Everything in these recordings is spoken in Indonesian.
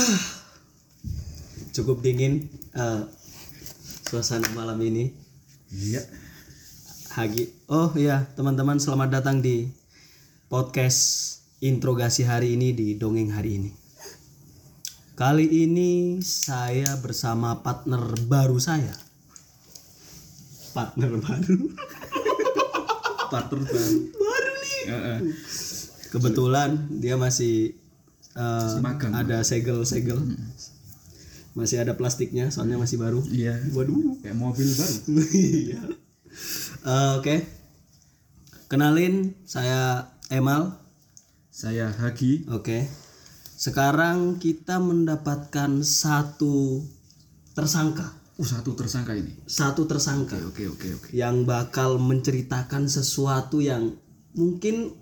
Cukup dingin eh, suasana malam ini. Iya. Hagi. Oh iya, teman-teman selamat datang di podcast interogasi hari ini di dongeng hari ini. Kali ini saya bersama partner baru saya. Partner baru. Partner baru. baru nih. Kebetulan dia masih eh, ada segel-segel. Masih ada plastiknya, soalnya masih baru. Iya. Waduh. Kayak mobil baru. Iya. Eh, Oke. Kenalin saya Emal. Saya Hagi. Oke. Sekarang kita mendapatkan satu tersangka, Uh, satu tersangka ini. satu tersangka Oke, oke, oke. yang bakal menceritakan sesuatu yang mungkin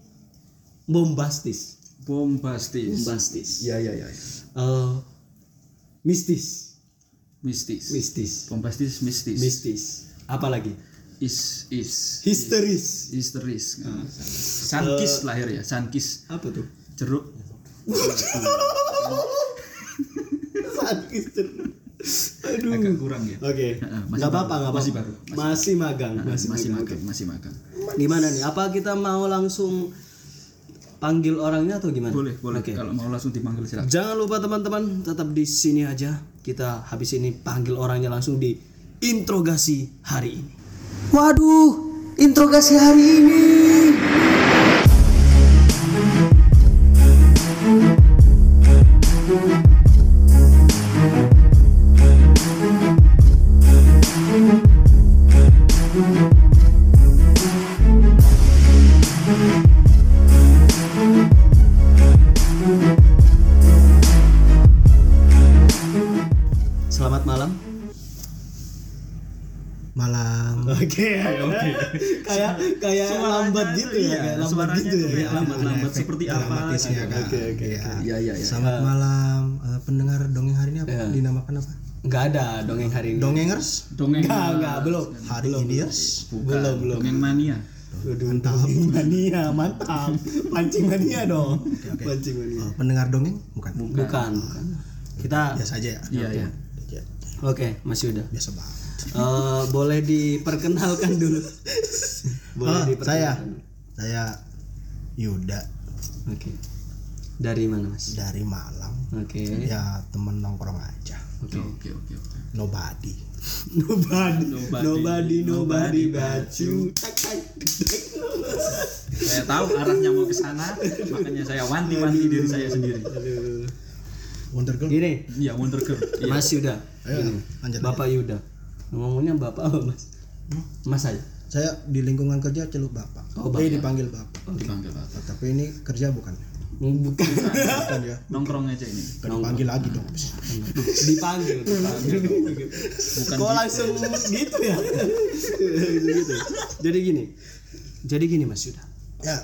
bombastis, Bombastis. bombastis, Iya, iya, iya. Eh, mistis, Mistis. mistis, Bombastis, mistis. mistis. Apalagi Is, is. histeris. Histeris. Nah, Sankis lahir ya, Sankis. Apa tuh? Jeruk. Aduh. Agak kurang ya. Oke. Heeh, masih Nggak apa-apa, baru. nggak Masih baru. Masih magang, masih, Masih magang. magang, masih magang. Gimana nih? Apa kita mau langsung panggil orangnya atau gimana? Boleh, boleh. Oke. Kalau mau langsung dipanggil silakan. Jangan lupa teman-teman tetap di sini aja. Kita habis ini panggil orangnya langsung di interogasi hari ini. Waduh, interogasi hari ini. Kayak kayak lambat gitu ya, kayak lambat suaranya gitu ya. kayak lambat-lambat seperti apa? kan Oke, oke, Iya. Iya, iya, iya. selamat malam eh, pendengar dongeng hari ini apa dinamakan apa Enggak ada dongeng hari ini. dongengers Dongeng. Enggak, enggak, belum. hari iniers Bukan. Belum, belum. Dongeng mania. Mantap. Mania, mantap. Pancing mania dong. Pancing mania. Oh, pendengar dongeng bukan Bukan, bukan. Kita biasa aja ya Iya, iya. Oke, Mas Yuda. biasa banget Eh, boleh diperkenalkan dulu. boleh Oh, diperkenalkan. saya saya Yuda Oke. Dari mana, Mas? dari Malang Oke. ya temen nongkrong aja Oke. Oke, oke, oke. nobody Nobody, Nobody, nobody, nobody nobody but you. Tak, tak, tak. Saya tahu arahnya mau ke sana, makanya saya wanti-wanti diri saya sendiri. Aduh. Wonder Girl Gini, Iya, Wonder Girl. Iya. Mas Yuda. Ayo, Gini. lanjut, Bapak Yuda. Ngomongnya Bapak apa, Mas? Mas aja. saya di lingkungan kerja celup bapak Oh, eh dipanggil bapak Dipanggil Pak. tapi ini kerja bukan Bukan. bukan ya Nongkrong aja ini. Kan dipanggil lagi dong dipanggil, dipanggil. Bukan Kok langsung gitu ya? gitu. Jadi gini. Jadi gini Mas Yuda. ya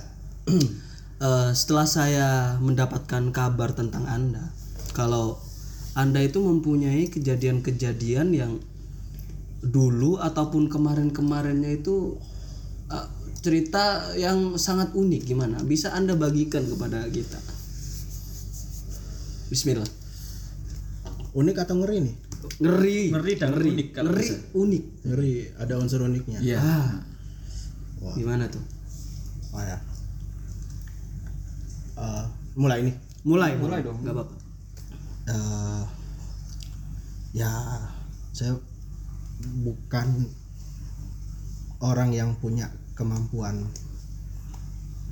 Eh, setelah saya mendapatkan kabar tentang Anda, kalau Anda itu mempunyai kejadian-kejadian yang dulu ataupun kemarin-kemarinnya itu eh, cerita yang sangat unik gimana? Bisa Anda bagikan kepada kita? Bismillah. unik atau ngeri nih Ngeri. Ngeri dan unik kalau Ngeri, bisa. unik. ngeri ada unsur uniknya Iya. Ah, Wah. gimana tuh? Oh ya. Eh, mulai nih. Mulai, mulai dong. Gak apa-apa. Eh, ya, saya bukan orang yang punya kemampuan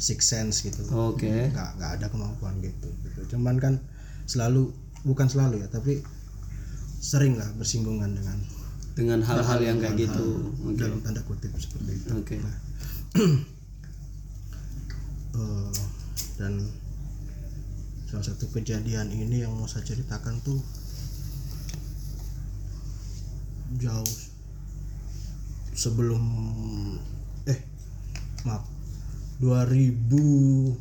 six sense gitu. Oke. Nggak nggak ada kemampuan gitu. gitu. Cuman kan selalu bukan selalu ya, tapi sering lah bersinggungan dengan Dengan hal-hal yang kayak gitu. Oke. dalam tanda kutip seperti itu. Oke. Eh, dan salah satu kejadian ini yang mau saya ceritakan tuh jauh sebelum eh maaf 2000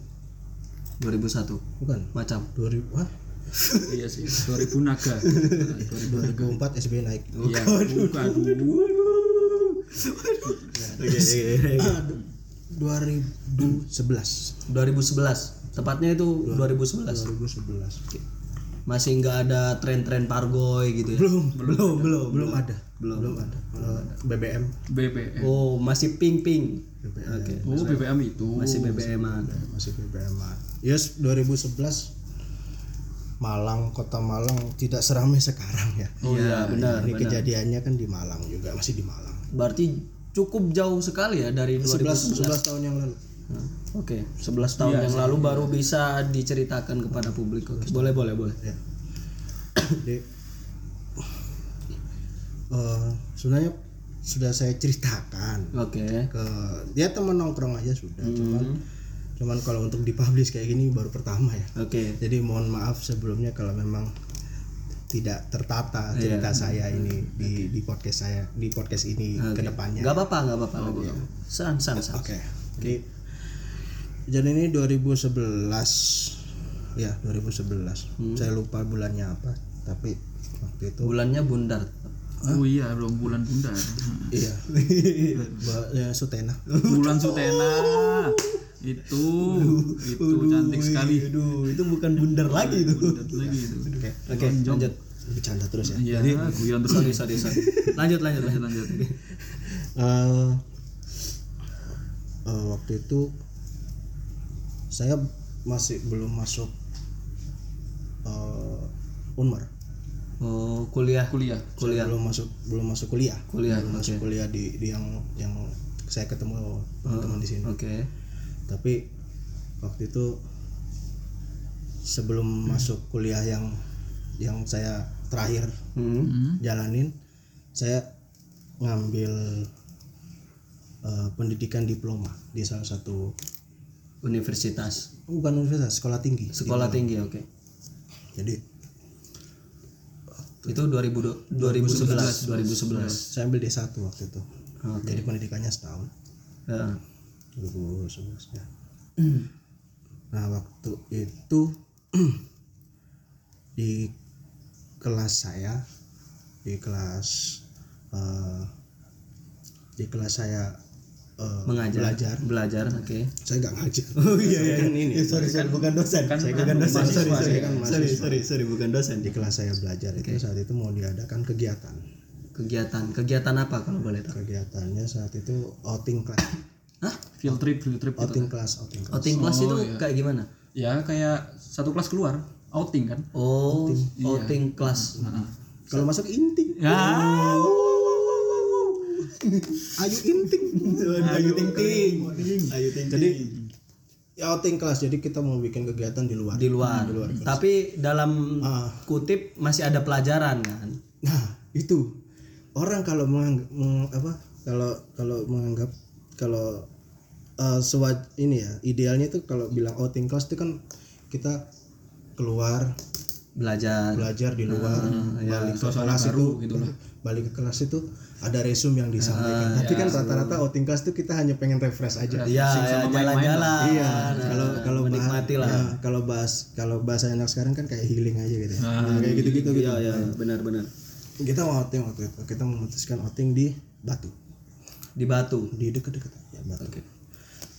2001. bukan Macam. 2000 wah Iya sih. 2000 naga. 2004 SBY naik Iya, bukan. 2011 2011. Tepatnya itu 2011. 2011 Masih nggak ada tren-tren pargoy gitu ya. belum belum belum belum ada belum ada Eh, BBM BBM. Oh, masih pink-pink. BBM Oke. Oh, BBM itu. Masih BBM-an. masih BBM yes 2011 Malang kota Malang tidak seramai sekarang ya Oh iya, benar. ini kejadiannya kan di Malang juga masih di Malang Berarti cukup jauh sekali ya dari 11 2011. 11 tahun yang lalu Nah, Oke, 11 tahun yang lalu baru bisa diceritakan kepada publik. Oke, boleh boleh boleh. ya jadi eh, sebenarnya sudah saya ceritakan Oke. ke dia teman nongkrong aja sudah cuman cuman kalau untuk dipublish kayak gini baru pertama ya Oke. jadi mohon maaf sebelumnya kalau memang tidak tertata cerita saya ini di di podcast saya di podcast ini ke depannya Gak apa-apa, gak apa-apa lagi. San san san. Oke. Jadi jadi ini 2011 ya 2011. Saya lupa bulannya apa, tapi waktu itu Bulannya bundar. Oh iya, belum bulan bundar. iya. Ya, Sutena. bulan Sutena. Itu itu cantik sekali. Aduh, itu bukan bundar lagi itu. Bundar lagi itu. Oke. Oke, lanjut. Bercanda terus ya. Iya, guyon terus. Sorry, sorry, sorry. Lanjut, lanjut, lanjut. lanjut. Eh, eh, waktu itu saya masih belum masuk eh, Unmar. Oh, kuliah. Kuliah. Saya belum masuk belum masuk kuliah. Kuliah, Belum oke. masuk kuliah di, di yang yang saya ketemu teman-teman di sini. Oke. tapi waktu itu sebelum masuk kuliah yang yang saya terakhir Hmm. Hmm. jalanin saya ngambil eh, pendidikan diploma di salah satu Universitas. bukan universitas sekolah tinggi Sekolah tinggi, oke. jadi Itu 2000 2011, 2011. saya ambil D1 waktu itu Oke. jadi pendidikannya setahun Ya. 2011 ya. Nah waktu itu di kelas saya di kelas eh, di kelas saya eh, Mengajar. belajar Belajar, oke. saya nggak ngajar Oh iya iya kan ini. sorry sorry bukan dosen kan saya kan bukan dosen mahasiswa, sorry sorry kan Sorry, sorry, sorry, bukan dosen. di kelas saya belajar itu saat itu mau diadakan kegiatan Kegiatan, kegiatan apa kalau boleh tahu? kegiatannya saat itu outing class Hah? Field trip, field trip gitu. outing class outing class Outing kelas itu kayak gimana? Ya kayak satu kelas keluar, outing kan. Oh, outing kelas. kalau masuk inting Ya. Ayo inting Ayu ting ting. Ayu ting jadi ya outing kelas jadi kita mau bikin kegiatan di luar di luar. Tapi dalam Ah. kutip masih ada pelajaran kan? nah itu orang kalau menganggap meng- apa kalau kalau menganggap kalau eh, sewaj ini ya idealnya itu kalau bilang outing kelas itu kan kita keluar Belajar. belajar di luar balik ke suasana kelas baru itu gitu lah. balik ke kelas itu ada resume yang disampaikan tapi kan rata-rata outing kelas itu kita hanya pengen refresh aja Iya, ya, jalan-jalan. Iya, kalau kalau bahas, menikmati lah. ya, kalau bahas kalau bahasa anak sekarang kan kayak healing aja gitu. ya. Nah, kayak gitu-gitu gitu. Iya, iya, benar-benar. Kita mau outing waktu itu. Kita memutuskan outing di Batu. Di Batu. Di dekat-dekat ya Batu. Oke.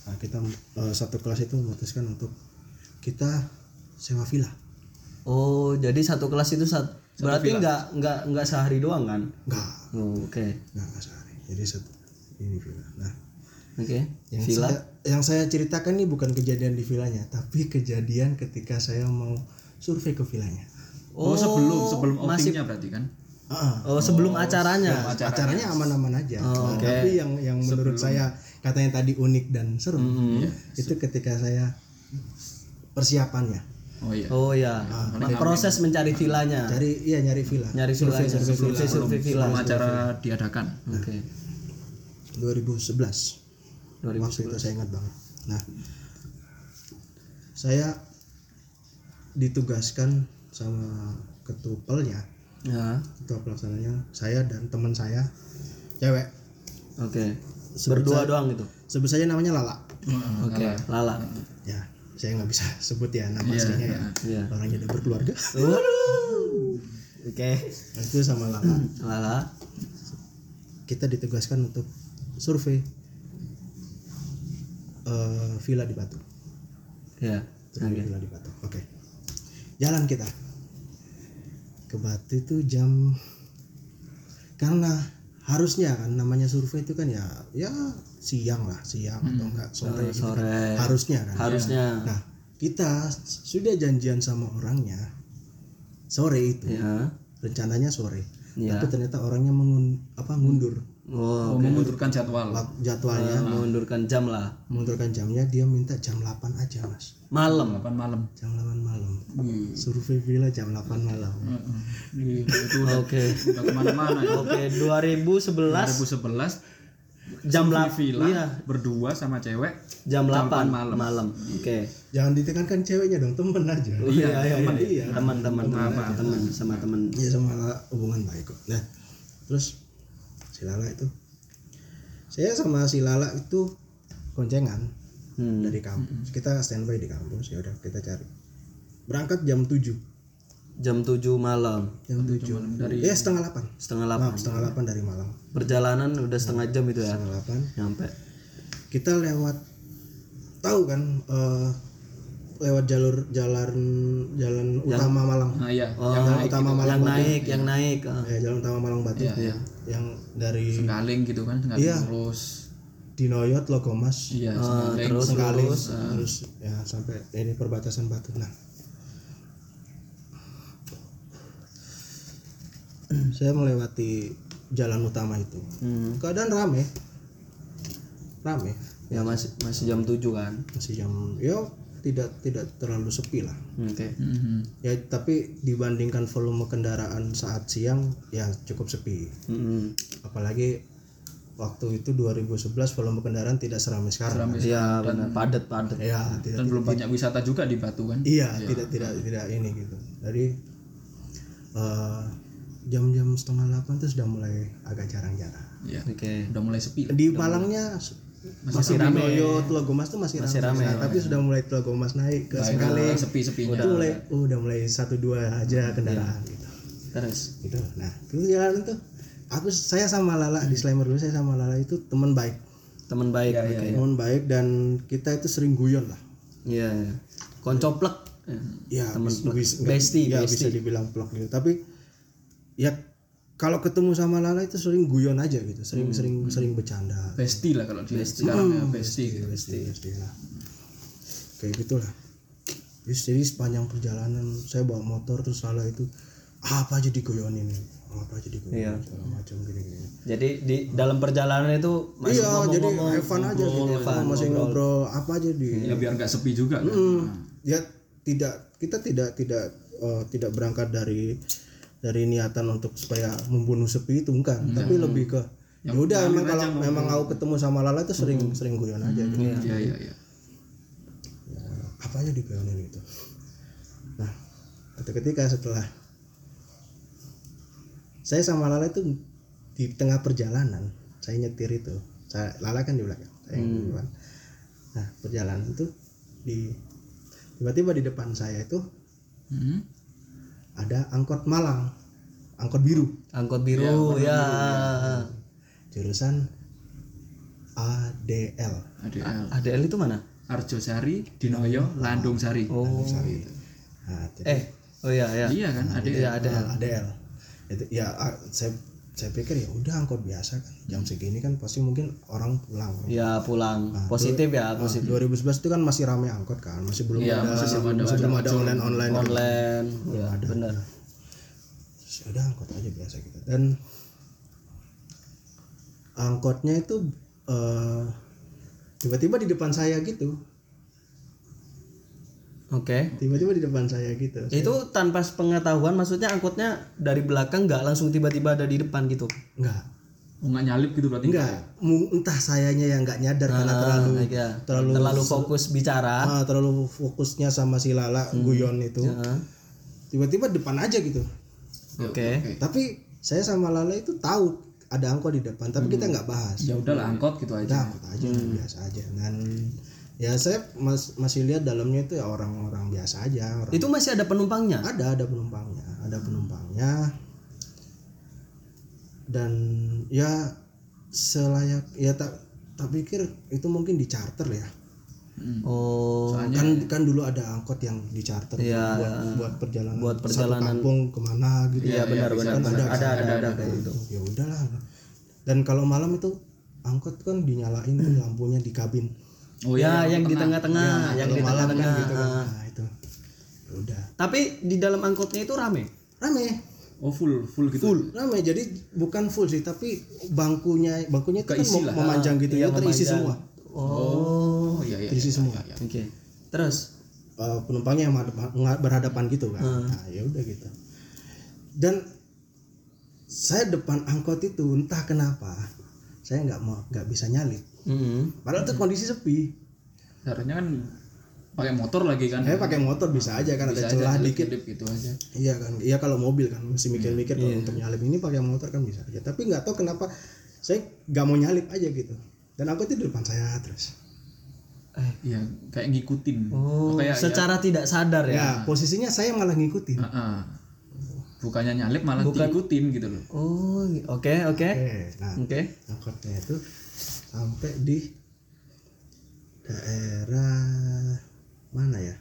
Nah, kita eh, satu kelas itu memutuskan untuk kita sewa villa. Oh, jadi satu kelas itu sat berarti nggak nggak nggak sehari doang kan? Enggak, Oh, Oke. enggak enggak sehari. Jadi satu ini villa. Nah, Oke. yang Villa. saya yang saya ceritakan ini bukan kejadian di villanya, tapi kejadian ketika saya mau survei ke villanya. Oh, sebelum sebelum outingnya berarti kan. Ah, Oh, sebelum acaranya. acaranya aman-aman aja. Oh, Nah, Tapi yang yang menurut saya katanya tadi unik dan seru Mm-hmm. itu ketika saya persiapannya Oh iya. Oh ya, proses mencari villanya. cari iya nyari villa Nyari villanya, survei survei villa. Sebelum acara diadakan. Oke. 2011 waktu itu saya ingat banget. Nah, saya ditugaskan sama ketupelnya, Ya. ketua pelaksananya saya dan teman saya cewek. Oke. Berdua doang itu. Sebut saja namanya Lala. Oke. Lala. Ya, saya nggak bisa sebut ya nama aslinya ya. Iya. Orangnya udah berkeluarga. Waduh. Oke. itu sama Lala. Lala. Kita ditugaskan untuk survei eh, villa di Batu. Ya. Survei villa di Batu. Oke. Jalan kita. ke Batu itu jam karena harusnya kan namanya survei itu kan ya ya siang lah siang atau enggak sore gitu kan. sore. harusnya kan Harusnya. nah kita sudah janjian sama orangnya sore itu Ya. rencananya sore Ya. tapi ternyata orangnya mengun apa ngundur Oh, memundurkan jadwal. jadwalnya mengundurkan jam lah. mengundurkan jamnya dia minta jam 8 aja mas Malam. 8 malam. jam 8 malam Wih. survei villa jam 8 malam Heeh. Itu Oke. udah ke mana-mana ya. Oke, 2011 2011 jam di 8 villa Iya, berdua sama cewek jam 8 malam. malam. Oke. jangan ditekankan ceweknya dong temen aja Oh, iya, iya, teman. iya. Teman-teman teman sama teman. ya sama hubungan baik kok nah terus si Lala itu. Saya sama si Lala itu koncengan Hmm. dari kampus. Kita standby di kampus ya udah kita cari. Berangkat jam 7 Jam 7 malam, jam 7 dari ya setengah 8 setengah maaf 8. setengah 8 dari Malang Perjalanan udah setengah jam itu ya. setengah 8 Nyampe. kita lewat tahu kan eh, lewat jalur jalan jalan utama Malang nah iya Oh, jalan utama Malang yang Batu. naik, yang naik. ah. ya jalan utama Malang Batu Iya. yang dari Senggaling gitu kan Senggaling Iya. terus Dinoyot Logomas iya Senggaling terus Sengkaling lurus. terus ya sampai ini perbatasan Batu nah saya melewati jalan utama itu Hmm. keadaan rame rame Ya masih masih jam 7 kan. masih jam ya tidak tidak terlalu sepi lah Oke. Mhm. ya tapi dibandingkan volume kendaraan saat siang ya cukup sepi Mm-mm. apalagi waktu itu 2011 volume kendaraan tidak seramai sekarang Iya benar, padat padat. ya tidak dan belum banyak wisata juga di Batu kan iya tidak tidak tidak ini gitu jadi eh, jam-jam setengah delapan tuh sudah mulai agak jarang-jarang Iya. Oke. udah mulai sepi di Palangnya masih, rame Noyo Telagomas tuh masih, Masih rame, rame, Nah, tapi sudah mulai Telagomas naik ke Sengkaling sepi sepinya itu mulai oh, udah mulai satu dua aja kendaraan gitu Terus. gitu nah itu jalan tuh aku saya sama Lala disclaimer dulu saya sama Lala itu teman baik Teman baik. Oke. teman baik dan kita itu sering guyon lah Iya. iya. Koncoplek. Ya. ya nggak- bestie, ya bestie. bisa dibilang vlog gitu tapi ya kalau ketemu sama Lala itu sering guyon aja gitu sering Hmm. sering sering bercanda. Besti lah kalau di sekarang ya Besti gitu. pasti pasti lah. Kayak gitulah. Terus jadi sepanjang perjalanan saya bawa motor terus Lala itu apa aja digoyonin apa aja digoyonin Iya. segala macam gini gini Jadi di dalam perjalanan itu masih iya jadi ngomong-ngomong. have fun aja gitu masih ngobrol apa aja di ya biar nggak sepi juga kan. Hmm, ya tidak kita tidak tidak eh, tidak berangkat dari dari niatan untuk supaya membunuh sepi itu enggak. Tapi lebih ke ya udah emang kalau memang aku ketemu sama Lala itu sering sering guyon aja gitu. iya iya iya. Ya, apa aja digoyonin gitu nah ketika setelah saya sama Lala itu di tengah perjalanan saya nyetir itu. Saya Lala kan di belakang saya yang di depan nah perjalanan itu di tiba-tiba di depan saya itu Mhm. Ada angkot Malang angkot biru Angkot biru ya. jurusan ADL ADL ADL itu mana? Arjosari Dinoyo Landung Sari Oh. nah, jadi, Eh, oh iya ya. iya kan ADL Iya ada. Ah, ADL itu ya ah, saya saya pikir ya udah angkot biasa kan jam segini kan pasti mungkin orang pulang Ya pulang. Positif ya, positif. 2011 itu kan masih ramai angkot kan masih belum Iya, ada masih belum ada- masih belum ada online online Online. Ya, benar. Terus ya udah angkot aja biasa gitu dan angkotnya itu eh, tiba-tiba di depan saya gitu Oke. tiba-tiba di depan saya gitu. Itu tanpa pengetahuan maksudnya angkotnya dari belakang nggak langsung tiba-tiba ada di depan gitu. enggak Oh, nggak nyalip gitu berarti? Enggak entah sayanya yang nggak nyadar karena terlalu Ya, terlalu terlalu fokus bicara. ah, terlalu fokusnya sama si Lala guyon itu. Heeh. tiba-tiba depan aja gitu. Oke. tapi saya sama Lala itu tahu ada angkot di depan tapi kita nggak bahas. Ya udahlah angkot gitu aja. Angkot aja biasa aja. Dan ya saya mas- masih lihat dalamnya itu ya orang-orang biasa aja orang Itu masih ada penumpangnya. ada ada penumpangnya ada penumpangnya. Dan ya selayak ya tak tak pikir itu mungkin di charter ya. Oh kan kan dulu ada angkot yang di charter Iya, buat buat perjalanan buat satu perjalanan. kampung ke mana gitu iya benar benar Kan benar. ada, ada ada ada kayak gitu. Ya udahlah. Dan kalau malam itu angkot kan dinyalain tuh lampunya di kabin Oh ya yang di tengah-tengah yang kalau di malam tengah-tengah. kan gitu kan ah. nah itu. Ya udah. Tapi di dalam angkotnya itu rame? Rame. Oh full full gitu. full rame. Jadi bukan full sih tapi bangkunya bangkunya itu kan Keisi mem- lah. memanjang gitu Iya, ya terisi memanjang. semua. Oh Oh iya iya. terisi iya, semua. iya, iya. oke terus? Eh, penumpangnya yang berhadapan gitu kan. Nah ya udah gitu. Dan saya depan angkot itu entah kenapa saya nggak mau nggak bisa nyalip Mm-mm. padahal tuh kondisi sepi Seharusnya kan pakai motor lagi kan. saya pakai motor bisa aja kan ada Bisa aja celah dikit gitu aja. iya kan iya kalau mobil kan mesti mikir-mikir kalau untuk nyalip ini pakai motor kan bisa aja tapi nggak tahu kenapa saya nggak mau nyalip aja gitu dan angkot itu di depan saya terus Iya, kayak ngikutin. oh kayak secara tidak sadar ya ya posisinya saya malah ngikutin ya, ah, ah. bukannya nyalip malah diikutin gitu loh. oh oke oke oke nah oke angkotnya itu sampai di daerah mana ya?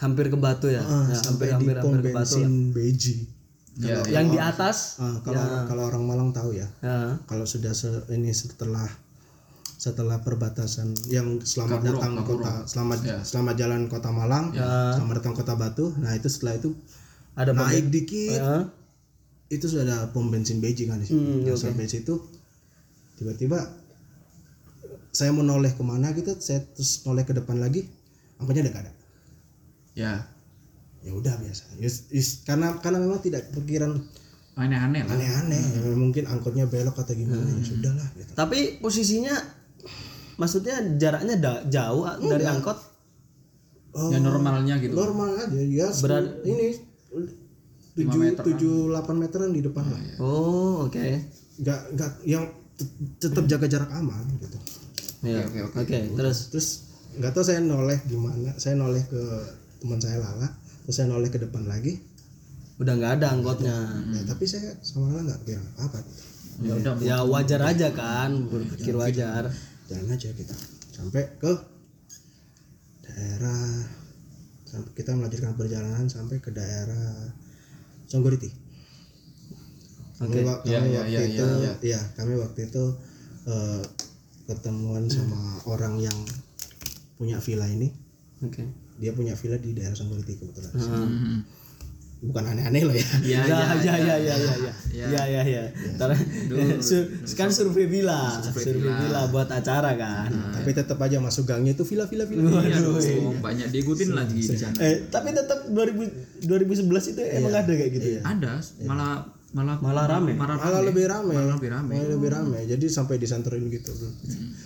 hampir ke batu ya, Ah, Ya, sampai hampir di pom hampir ke batu bensin Beji. Ya, yang di atas Ah, kalau kalau orang Malang tahu ya, ya. kalau sudah se- ini setelah setelah perbatasan yang selamat datang kota selamat selamat jalan kota Malang, selamat datang kota Batu. Nah itu setelah itu ada pom- naik dikit, ya. itu sudah ada pom bensin Beji kan di situ. Hmm, nah, sampai situ tiba-tiba saya mau noleh ke mana gitu, saya terus noleh ke depan lagi, angkotnya udah gak ada. Ya, Ya udah biasa. Yus- yus- karena karena memang tidak pikiran aneh-aneh lah. aneh-aneh. Ya, mungkin angkotnya belok atau gimana ya sudah lah gitu. tapi posisinya maksudnya jaraknya da- jauh ah, dari angkot Oh, Ya normalnya gitu. normal aja ya. Berat- ini tujuh tujuh delapan meteran di depan lah. oh oke Nggak nggak yang tet- tetap jaga jarak aman gitu. Ya, oke, oke terus Terus nggak tahu saya noleh gimana. Saya noleh ke teman saya Lala. Terus saya noleh ke depan lagi. udah nggak ada angkotnya Ya, tapi saya sama Lala nggak bilang apa. Ya udah, ya wajar aja kan berpikir wajar Jalan aja kita sampai ke daerah sampai kita melanjutkan perjalanan sampai ke daerah Songgoriti. Kami, wa- kami Ya, ya, waktu ya, itu, ya, ya, kami waktu itu eh, ketemuan sama orang yang punya villa ini. oke. Dia punya villa di daerah Songgoriti kebetulan. Hmm. Bukan aneh-aneh loh ya. Ya, ya ya, ya ya ya ya ya ya ya ya sur- kan survei villa. Survei villa. buat acara kan. Tapi tetap aja masuk gangnya itu villa-villa villa. Iya dong, banyak diikutin lagi di sana. eh tapi tetap 2000 2011 itu emang ada kayak gitu ya? Ada, malah malah Malah rame. Malah Malah lebih rame. Malah lebih rame. Malah lebih rame. Jadi sampai disanterin gitu.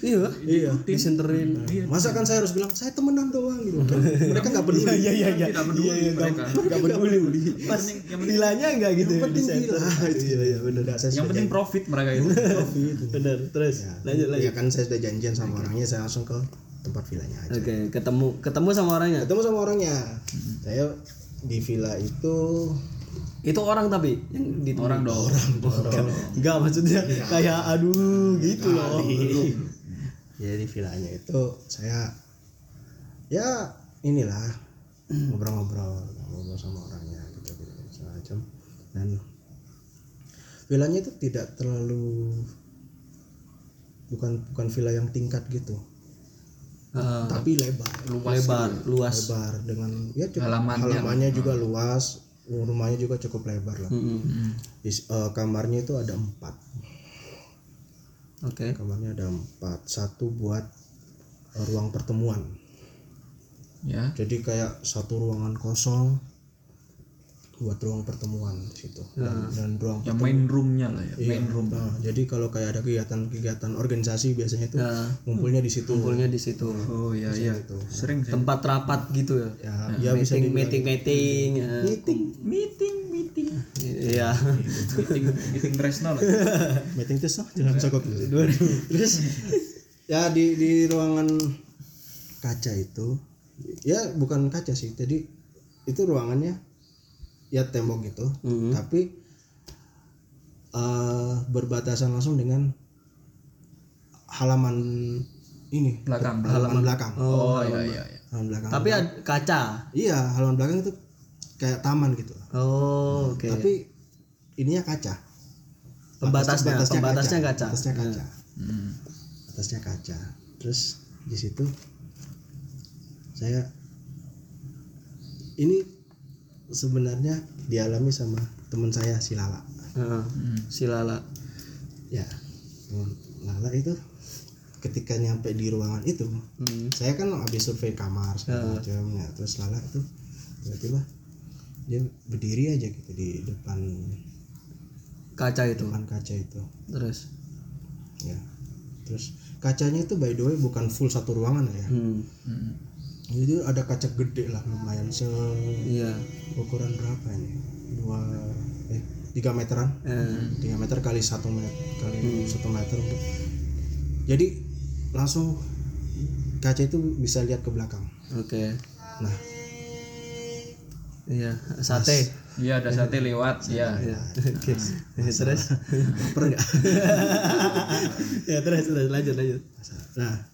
iya Iya. disenterin Masa kan saya harus bilang saya temenan doang gitu. Mereka nggak peduli. iya iya iya Tidak peduli mereka. Nggak peduli. pas villanya enggak gitu ya Penting gila. Iya iya benar. Saya Yang penting profit mereka itu. janji. bener terus lanjut lanjut Ya kan saya sudah janjian sama orangnya. Saya langsung ke tempat villanya aja. oke ketemu ketemu sama orangnya Ketemu sama orangnya. Saya di villa itu itu orang tapi yang di Orang dong. enggak maksudnya kayak aduh gitu loh. Ya di villanya itu saya ya inilah ngobrol-ngobrol ngobrol sama orangnya gitu gitu segala macam. Dan villanya itu tidak terlalu bukan bukan villa yang tingkat gitu. Eh, tapi lebar. lebar luas. Lebar. Dengan ya Halamannya. halamannya juga luas rumahnya juga cukup lebar lah. Mm-mm. Is- eh, kamarnya itu ada empat. Oke. Kamarnya ada empat. Satu buat eh, ruang pertemuan. Ya. jadi kayak satu ruangan kosong buat ruang pertemuan di situ dan, dan ruang Yang main roomnya lah ya, main room. Nah, jadi kalau kayak ada kegiatan-kegiatan organisasi biasanya itu Ya. ngumpulnya di situ kumpulnya di situ Oh iya iya. Sering sih. tempat rapat gitu ya ya ya bisa meeting meeting meeting ya. meeting Meeting, meeting. iya meeting, meeting Resno lah. meeting terus oh, jangan sokok terus ya di di ruangan kaca itu ya bukan kaca sih jadi itu ruangannya ya tembok gitu Mhm. tapi eh, berbatasan langsung dengan halaman ini Belakang, halaman belakang Oh, iya iya iya. halaman belakang Tapi ada kaca. iya halaman belakang itu kayak taman gitu Oh, oke. tapi ininya kaca Pembatasnya, Batas- pembatasnya kaca. batasnya kaca Hmm. atasnya kaca terus di situ saya ini sebenarnya dialami sama teman saya si Lala Heeh. Si Lala. ya Lala itu ketika nyampe di ruangan itu Hmm. saya kan habis survei kamar segala macam ya terus Lala itu tiba-tiba dia berdiri aja gitu di depan Kaca itu. depan kaca itu Terus. ya terus kacanya itu by the way bukan full satu ruangan ya Hmm. Hmm. Jadi ada kaca gede lah lumayan se Iya. ukuran berapa ini dua eh tiga meteran Eh, tiga meter kali satu meter kali satu meter jadi langsung kaca itu bisa lihat ke belakang oke. nah Iya, sate. Iya ada sate lewat, ya. Iya. Oke. Terus. lapar nggak ya terus terus lanjut lanjut. nah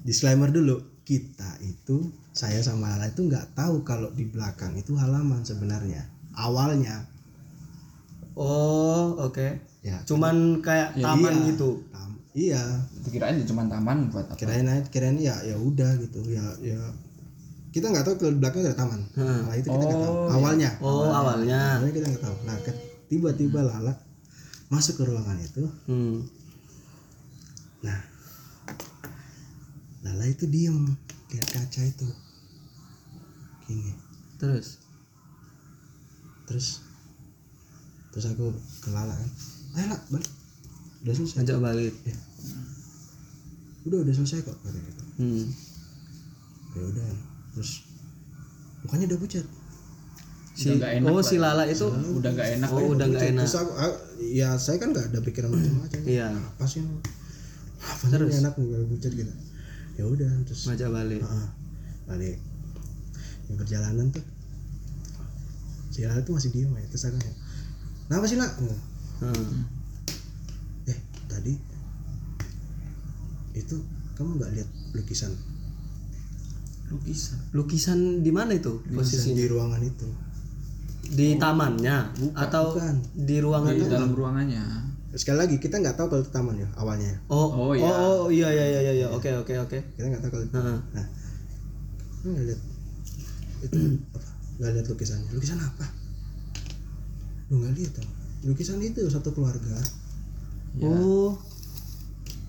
disclaimer dulu kita itu saya sama Lala itu nggak tahu kalau di belakang itu halaman sebenarnya awalnya Oh, oke. ya Cuman kayak taman iya. gitu. Tam- iya Dikirain cuma taman buat apa? kirain kirain ya ya udah gitu ya ya kita nggak tahu kalau di belakang ada taman Hmm. nah itu kita nggak tahu awalnya Oh, awalnya. awalnya kita nggak tahu nah tiba-tiba Lala masuk ke ruangan itu Hmm. nah Lala itu diem lihat kaca itu. Gini. Terus. terus? Terus aku ke Lala kan. Ayo lah balik. Udah selesai. Ajak balik. udah udah selesai kok kata gitu Hmm. ya udah. Terus mukanya udah pucat. Si, Udah nggak enak oh si Lala itu Udah nggak enak. oh udah nggak enak. terus aku ah, ya saya kan nggak ada pikiran macam-macam. Iya, apa sih apa sih ini enak kalau pucat gitu ya udah terus ngajak balik. Heeh. balik yang perjalanan tuh si Lala tuh masih diem ya terus aku ya kenapa sih lah Hmm. eh tadi itu kamu nggak lihat lukisan Lukisan. Lukisan di mana itu lukisan posisinya? di ruangan itu Di tamannya atau bukan. di ruangan Di itu? dalam ruangannya. Sekali lagi kita nggak tahu kalau itu taman ya awalnya. Oh, Oh, oh, iya. oh, iya iya iya iya. Oke oke oke. kita nggak tahu kalau itu. Heeh. nah. Nggak lihat. Itu apa? Nggak lihat lukisannya lukisan apa? Lu nggak lihat tau lukisan itu satu keluarga. Ya. Oh.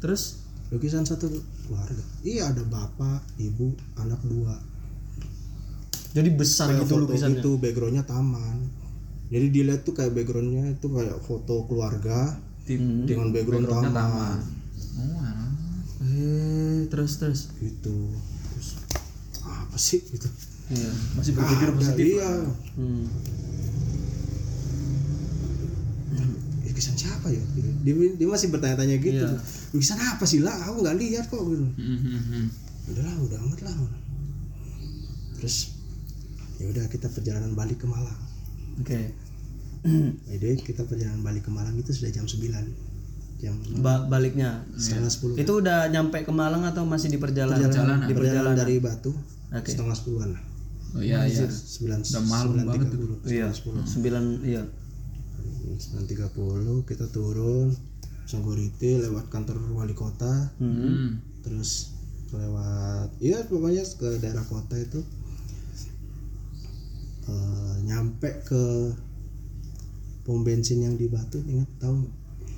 Terus? Lukisan satu keluarga. Iya ada bapak ibu anak dua. Jadi besar kayak gitu foto lukisannya. itu backgroundnya taman. Jadi dilihat tuh kayak backgroundnya itu kayak foto keluarga Di, dengan background backgroundnya taman, taman. Oh, alah. Eh, terus terus. gitu terus apa sih gitu Iya. masih berpikir Ada, positif. iya Hmm. lukisan siapa ya Gitu. dia, dia masih bertanya-tanya gitu Iya. lukisan apa sih lah aku nggak lihat kok gitu Hmm, hmm, hmm. udahlah udah amat lah terus ya udah kita perjalanan balik ke Malang Oke. By the way, kita perjalanan balik ke Malang itu sudah jam 9 jam Ba- baliknya. setengah sepuluh Itu udah nyampe ke Malang atau masih di perjalanan? Perjalanan. Di perjalanan perjalanan. dari Batu Oke. setengah sepuluhan lah Oh iya iya. sembilan sembilan tiga puluh Iya. Sembilan iya. sembilan tiga puluh kita turun Sangguriti lewat kantor wali kota Hmm. terus lewat iya pokoknya ke daerah kota itu eh, nyampe ke pom bensin yang di Batu ingat tahu nggak?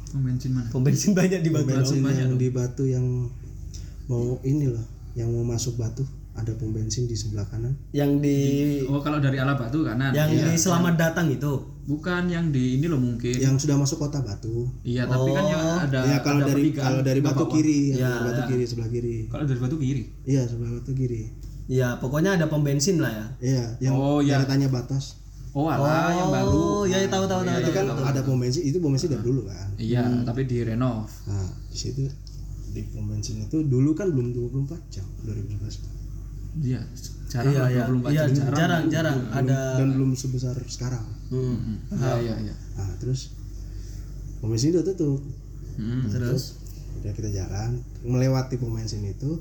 Oh, bensin mana? Pom bensin banyak di pom Batu. bensin yang di Batu yang mau ini loh yang mau masuk Batu ada pom bensin di sebelah kanan Yang di Oh, kalau dari ala batu kanan. yang Iya. di selamat datang itu. Bukan yang di ini loh mungkin. yang sudah masuk kota Batu Iya, tapi kan yang ada ya kalau ada dari kalau dari Batu apa-apa. kiri ya, Ya, Batu kiri sebelah kiri Kalau dari batu kiri. iya sebelah Batu kiri Ya, pokoknya ada pom bensin lah ya. iya yang Oh, iya. deretannya batas Oh, alah yang baru. Oh, ya tahu tahu tahu. itu kan ada pom bensin itu pom bensin dari dulu kan Iya, tapi di renov. nah di situ di pom bensin itu dulu kan belum 24 jam 2011 Iya, jarang Iya iya. 24 Iya, jam. jarang jarang ada dan belum sebesar sekarang Hmm. Iya, iya, iya. nah terus pom bensin udah tutup Hmm. Terus udah ya kita jalan melewati pom bensin itu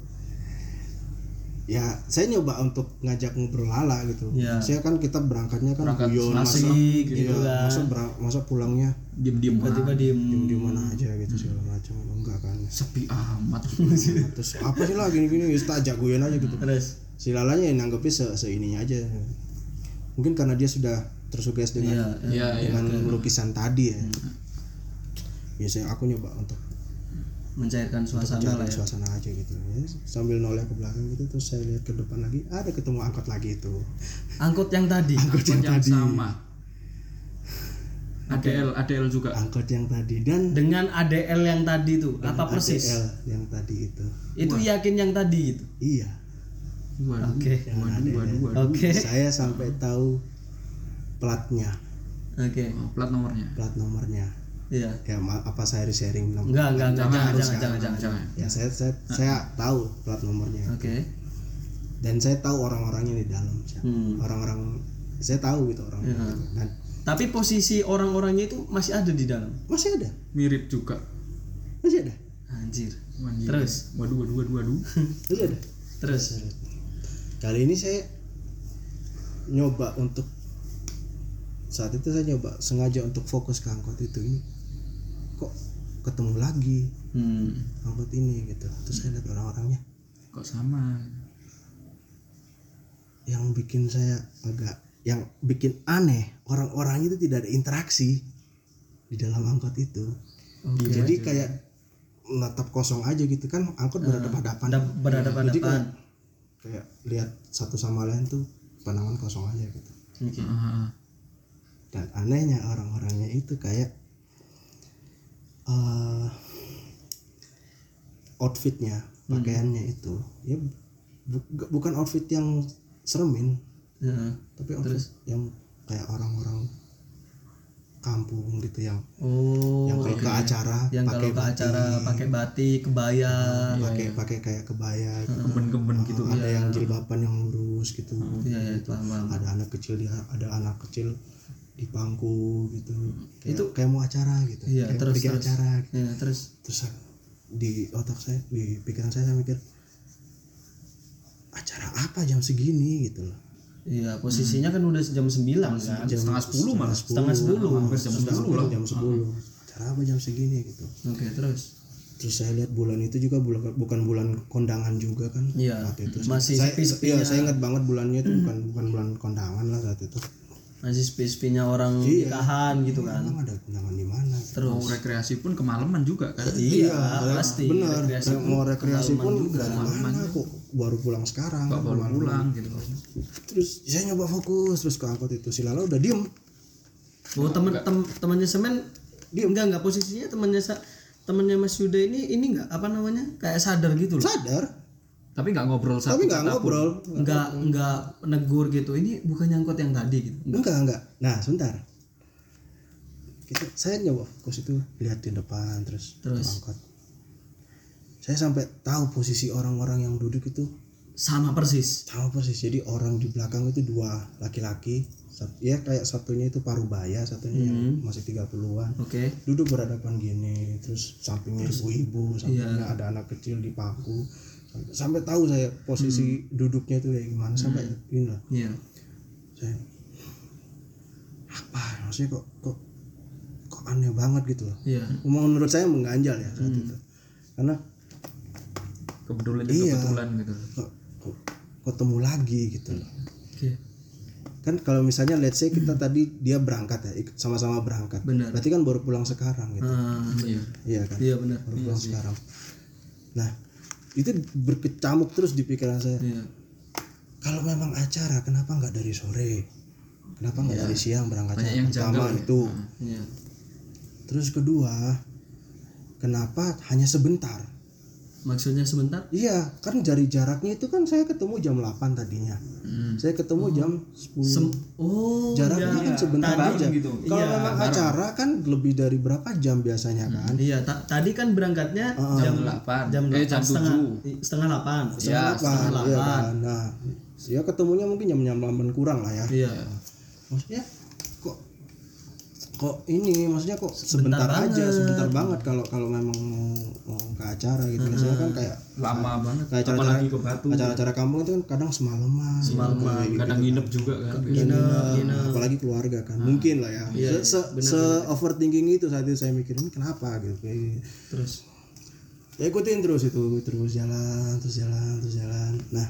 ya saya nyoba untuk ngajak ngobrol lala gitu. Iya. saya kan kita berangkatnya kan Berangkat guyon masa gitu iya, kan. masa berang- masa pulangnya diem-diem Tiba-tiba diem. di mana aja gitu segala macam. Enggak kan. Sepi amat. Terus apa sih lah gini-gini? Ya tak ajak guyon aja gitu. Terus? Si lalanya yang nanggepnya se, seininya aja. Mungkin karena dia sudah tersuges dengan Iya, iya. dengan lukisan tadi ya. Biasanya aku nyoba untuk mencairkan suasana jalan lah ya. suasana aja gitu ya, sambil noleh ke belakang gitu terus saya lihat ke depan lagi ada ketemu angkot lagi itu Angkot yang tadi. angkot yang yang tadi sama ADL ADL juga angkot yang tadi dan Dengan ADL yang tadi tuh, apa persis? ADL yang tadi itu Itu yakin yang tadi gitu. iya waduh Oke. waduh waduh waduh Oke. saya sampai tahu platnya Oke. Oh, plat nomornya plat nomornya Iya. ya ma- apa saya sharing bilang Enggak, enggak, enggak, jangan, harus, jangan, jangan, jangan, jangan ya saya saya, saya tahu plat nomornya Oke. dan saya tahu orang-orangnya di dalam siapa. Hmm. orang-orang saya tahu gitu orang Iya. dan Tapi posisi orang-orangnya itu masih ada di dalam. masih ada mirip juga masih ada Anjir. Anjir. Terus? waduh waduh waduh waduh masih ada Terus. kali ini saya nyoba untuk saat itu saya nyoba sengaja untuk fokus ke angkot itu ini ketemu lagi. Hmm. angkot ini gitu. Terus saya lihat orang-orangnya. Kok sama? Yang bikin saya agak yang bikin aneh orang-orang itu tidak ada interaksi di dalam angkot itu. Oke. jadi kayak natap kosong aja gitu kan angkot berhadapan-hadapan. Ada berhadapan jadi kayak, kayak lihat satu sama lain tuh pandangan kosong aja gitu. Oke. Ah, dan anehnya orang-orangnya itu kayak eh outfitnya pakaiannya itu ya bu- bukan outfit yang seremin Heeh. tapi outfit yang kayak orang-orang kampung gitu yang Oh. yang kalau ke acara yang pakai ke acara pakai batik, kebaya. pakai pakai kayak kebaya gitu. keben-keben gitu ada yang jilbaban yang lurus gitu Iya, iya, paham, paham. ada anak kecil ada anak kecil di pangku gitu. Itu kayak mau acara gitu. Iya, kayak terus, pergi terus. acara gitu. Iya, terus. Terus di otak saya di pikiran saya saya mikir acara apa jam segini? gitu loh. Iya posisinya kan udah jam 9 kan. setengah sepuluh malah. Setengah 10. hampir jam sepuluh lah. jam 10 acara apa jam segini? gitu. Oke, terus. terus saya lihat bulan itu juga bulan bukan bulan kondangan juga kan? Iya. waktu itu. Masih saya, iya, saya ingat banget bulannya itu bukan bukan bulan kondangan lah saat itu Masih sepi-sepinya orang Iya. nikahan gitu kan. emang ada kondangan di mana mau rekreasi pun kemalaman juga kan? Iya, pasti. benar Rekreasi Kayak mau rekreasi pun dari mana kok? Baru pulang sekarang. Kok baru pulang gitu. Terus saya nyoba fokus terus ke angkot itu. Si Lala udah diem. Oh, teman tem, temannya Semen dia enggak enggak posisinya temannya sa, temannya Mas Yuda ini ini enggak apa namanya? Kayak sadar gitu loh. sadar tapi nggak ngobrol satu tapi nggak ngobrol. Enggak enggak negur gitu. Ini bukan nyangkut yang tadi gitu. enggak enggak. Nah sebentar. Kita saya nyoba fokus itu lihat di depan terus, Terus? angkot saya sampai tahu posisi orang-orang yang duduk itu. Sama persis. sama persis. Jadi orang di belakang itu dua laki-laki. Ya kayak satunya itu parubaya satunya yang masih 30-an Oke. duduk berhadapan gini terus sampingnya ibu-ibu sampingnya ada anak kecil di paku sampai, tahu saya posisi duduknya itu kayak gimana sampai ini lah Iya. saya apa? Maksudnya kok kok kok aneh banget gitu loh. Iya. menurut saya mengganjal ya saat itu. Karena kebetulan Iya. kebetulan gitu. Kok, kok ketemu lagi gitu loh. Oke. kan kalau misalnya let's say kita tadi dia berangkat ya sama-sama berangkat. Benar. berarti kan baru pulang sekarang gitu. Ah, iya. Iya kan? Iya benar. baru pulang sekarang. Nah itu berkecamuk terus di pikiran saya Iya. kalau memang acara kenapa nggak dari sore kenapa nggak dari siang berangkatnya yang pertama janggal ya. itu Iya. terus kedua kenapa hanya sebentar Maksudnya sebentar? iya kan dari jaraknya itu kan saya ketemu jam 8 tadinya Hmm. saya ketemu jam 10 Sem oh, jaraknya iya. kan sebentar Tadi- aja gitu. kalau Iya, memang acara kan lebih dari berapa jam biasanya kan Iya, ta- tadi kan berangkatnya jam delapan jam eh 8, jam setengah, tujuh setengah delapan. setengah Iya, delapan, setengah iya delapan. kan nah ya ketemunya mungkin jam jam 8 kurang lah ya Iya. maksudnya kok ini maksudnya kok sebentar, aja sebentar banget kalau kalau memang mau, mau ke acara gitu. Biasanya kan kayak lama banget. kayak acara apalagi ke batu acara-acara kampung itu kan kadang semalaman. Semalaman kadang nginep juga kan. Apalagi keluarga kan. Mungkin lah ya. Se, se, overthinking itu saat itu saya mikir ini kenapa? gitu. Kayak terus? Ya ikutin terus itu terus jalan terus jalan terus jalan. Nah.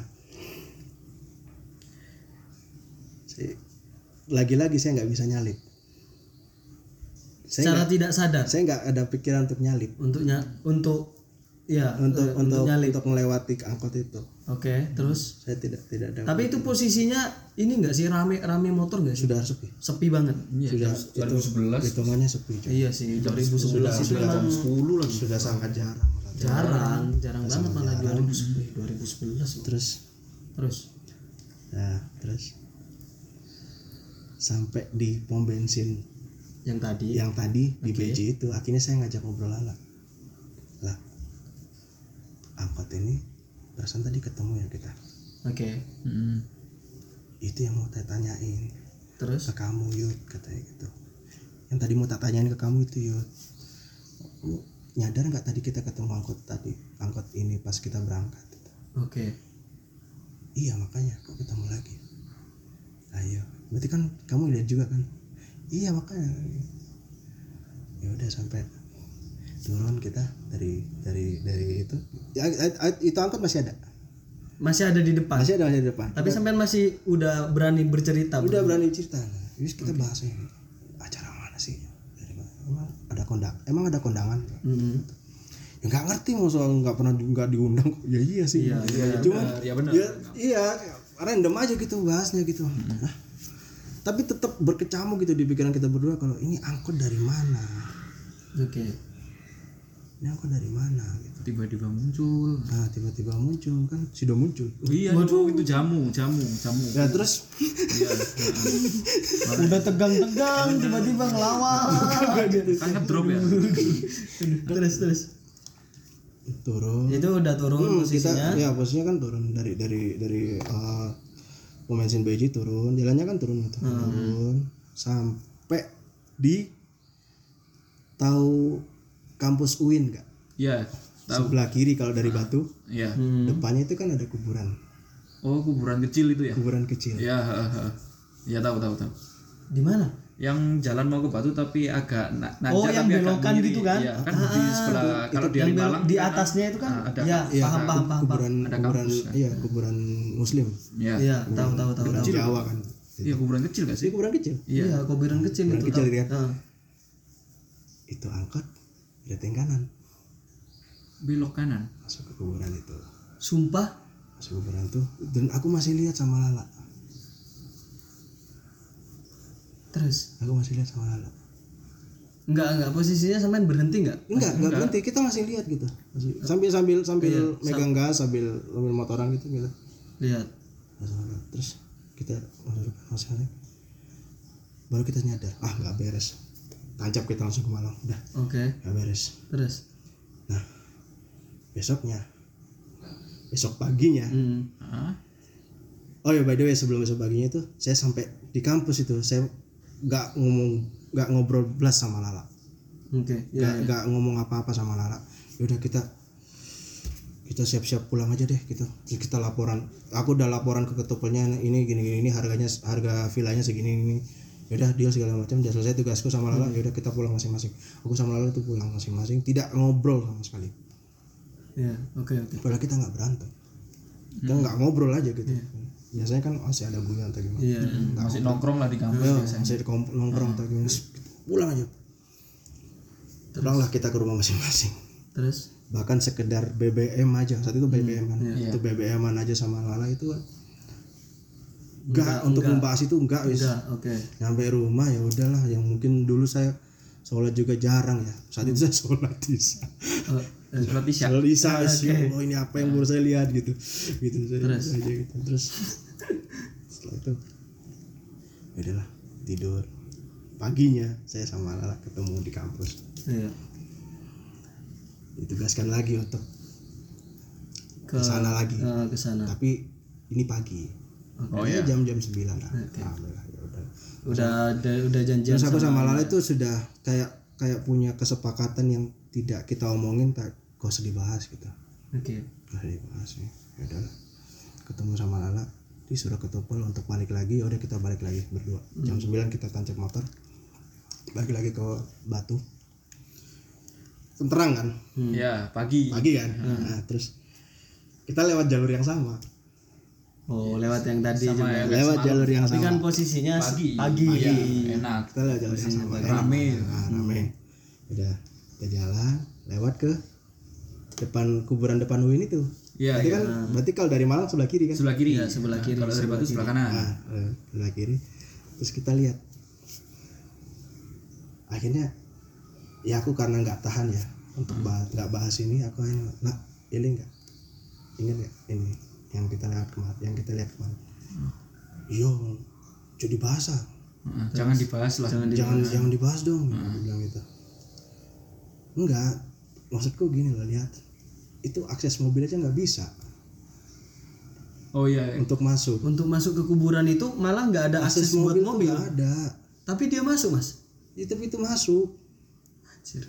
Lagi-lagi saya nggak bisa nyalip saya secara tidak sadar? saya nggak ada pikiran untuk nyalip. Untuknya untuk ya untuk eh, untuk nyalip. untuk melewati angkot itu. Oke terus? Saya tidak tidak ada tapi itu posisinya ini enggak sih rame rame motor enggak sih? Sudah sepi. Sepi banget. Iya sudah jam itu 2011 hitungannya sepi coy. iya sih 2011 itu sudah emang 10 lagi. Sudah sangat jarang. Jarang jarang banget malah 2010 2011 terus? Terus? Nah terus? Sampai di pom bensin yang tadi? Yang tadi di BJ itu. Akhirnya saya ngajak ngobrol lala lah angkot ini perasaan tadi ketemu ya kita? Oke. Mm. itu yang mau saya tanyain. Terus? Ke kamu Yud katanya gitu. Yang tadi mau tak tanyain ke kamu itu Yud. Nyadar nggak tadi kita ketemu angkot tadi angkot ini pas kita berangkat? Oke. Iya makanya kok ketemu lagi? Ayo berarti kan kamu lihat juga kan iya makanya. Ya udah sampai turun kita dari dari dari itu. Ya, eh, itu angkot masih ada? Masih ada di depan. Masih ada masih di depan. Tapi sampean masih udah berani bercerita udah berani cerita. Yus kita bahas ini. Acara mana sih? Dari mana? Emang ada kondang emang ada kondangan? Mm-mm. ya nggak ngerti mau soal nggak pernah nggak diundang kok. Ya iya sih. Iya, iya, cuman ya benar ya, iya random aja gitu bahasnya gitu. Hah? Tapi tetap berkecamuk gitu di pikiran kita berdua kalau ini angkot dari mana? Oke. Ini angkot dari mana? Gitu. Tiba-tiba muncul. Nah tiba-tiba muncul kan? Sudah muncul. Iya itu, itu jamu jamu jamu. Ya terus? Iya udah tegang-tegang tiba-tiba ngelawan. Kan ngedrop ya? Terus terus. Turun. Itu udah turun Hmm, posisinya. kita ya posisinya kan turun dari dari dari uh, pom bensin BJ turun jalannya kan turun gitu. Turun sampai di tahu kampus UIN nggak? Iya tahu. Sebelah kiri kalau dari Batu. Iya. Depannya itu kan ada kuburan. Oh kuburan kecil itu ya? Kuburan kecil. Iya iya tahu tahu tahu. Di mana yang jalan mau ke Batu tapi agak na nanjak Oh, yang tapi agak belokan gitu kan? Iya, kan di sebelah kalau dari yang bel- Malang di kan atasnya itu kan ah, ada ya Iya, paham paham paham kuburan Ada kuburan kampus, kan? iya kuburan Muslim Iya. iya tahu tahu tahu kuburan tahu Jawa kan Iya, kuburan kecil gak sih? ini kuburan kecil Iya. iya kuburan kecil Kuburan itu kecil kan? Ah. itu angkot belok kanan Belok kanan. masuk ke kuburan itu sumpah masuk kuburan tuh dan aku masih lihat sama Lala terus aku masih lihat sama Lala. Enggak enggak posisinya sampean berhenti enggak enggak enggak berhenti kita masih lihat gitu. Masih sambil sambil sambil megang gas sambil sambil motoran gitu gitu. Lihat. Masuk- terus kita masuk lagi. baru kita nyadar ah nggak beres. Tancap kita langsung ke Malang udah. Oke. Nggak beres. Terus? Nah besoknya besok paginya hmm. Oh ya by the way sebelum besok paginya itu saya sampai di kampus itu. Saya nggak ngomong nggak ngobrol belas sama Lala. Oke nggak ya nggak ngomong apa-apa sama Lala. Yaudah kita kita siap-siap pulang aja deh gitu. Terus kita laporan. Aku udah laporan ke ketupelnya ini gini gini ini harganya harga villanya segini ini yaudah deal segala macam udah selesai tugasku sama Lala. Yaudah kita pulang masing-masing. Aku sama Lala tuh pulang masing-masing tidak ngobrol sama sekali. Ya oke oke. Padahal kita nggak berantem. Kita nggak ngobrol aja gitu biasanya kan masih ada bunyi atau gimana? Iya Masih nongkrong lah di kampus Ya, biasanya. masih di nongkrong atau gimana? Pulang aja. Pulanglah kita ke rumah masing-masing. Terus? Bahkan sekedar BBM aja. Saat itu BBM kan. Iya. itu BBM aja sama Lala itu kan enggak, untuk membahas itu enggak wis. Enggak oke. Nyampe rumah ya udahlah. Yang mungkin dulu saya sholat juga jarang ya. Saat itu saya sholat isya Sholat isya. sholat isya wis, ya Allah, ini apa yang baru saya lihat gitu. Gitu saya Terus? aja gitu. Terus? Setelah itu ya udahlah tidur. Paginya saya sama Lala ketemu di kampus. Iya. Ditugaskan lagi untuk ke sana lagi. Eh, ke sana. Tapi ini pagi. Oh Ya, iya. jam-jam 9 lah. Alhamdulillah, ya udah. Udah ada udah janjian terus aku sama Lala itu sudah kayak kayak punya kesepakatan yang tidak kita omongin tak gak usah dibahas gitu. Oke. gak usah dibahas ya ya udah ketemu sama Lala disuruh ke Tupel untuk balik lagi. Ya udah kita balik lagi berdua. Jam 9 kita tancap motor. Balik lagi ke Batu. Terang kan? Ya, pagi. pagi kan? Nah, terus kita lewat jalur yang sama. Oh, lewat yang tadi Sama juga. yang lewat jalur yang Tapi sama. kan posisinya Pagi. pagi. Iya, enak. kita lewat jalur yang sama. Rame. Nah, rame. Udah kita jalan lewat ke depan kuburan depan UIN itu Iya, berarti iya. kan berarti kalau dari Malang sebelah kiri kan? Sebelah kiri. Iya, sebelah kiri, Kalau dari sebelah Batu sebelah kanan. nah, eh, sebelah kiri. Terus kita lihat. Akhirnya ya aku karena nggak tahan ya untuk bahas nggak bahas ini aku hanya nak ini nggak? Ingat nggak ini yang kita lihat kemarin yang kita lihat kemarin iya jadi bahasa. Heeh, Jangan dibahas lah. Jangan di jangan jangan dibahas dong aku bilang gitu. Enggak maksudku gini loh lihat itu akses mobil aja nggak bisa Oh iya. untuk masuk untuk masuk ke kuburan itu malah nggak ada akses, akses buat mobil, mobil. tuh nggak ada Tapi dia masuk, Mas. itu itu masuk Anjir.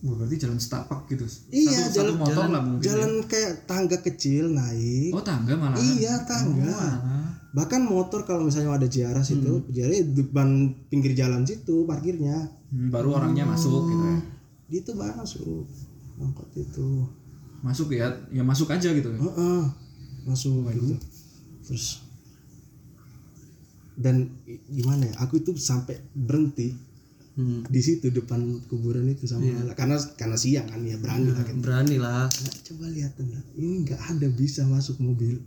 Wah, berarti jalan setapak gitu. Iya, satu, jalan- satu motor jalan- lah mungkin. jalan kayak tangga kecil naik ya. Oh, tangga malah. iya tangga Malah. bahkan motor kalau misalnya ada jiara situ jiara di depan pinggir jalan situ parkirnya Hmm, baru orangnya masuk gitu ya. itu masuk angkot itu Masuk ya, ya masuk aja gitu. Heeh, masuk gitu terus dan gimana ya aku itu sampai berhenti Hmm. di situ depan kuburan itu sama Lala. karena karena siang kan ya berani lah gitu. Berani lah. Nah, coba lihat Tanda. ini nggak ada bisa masuk mobil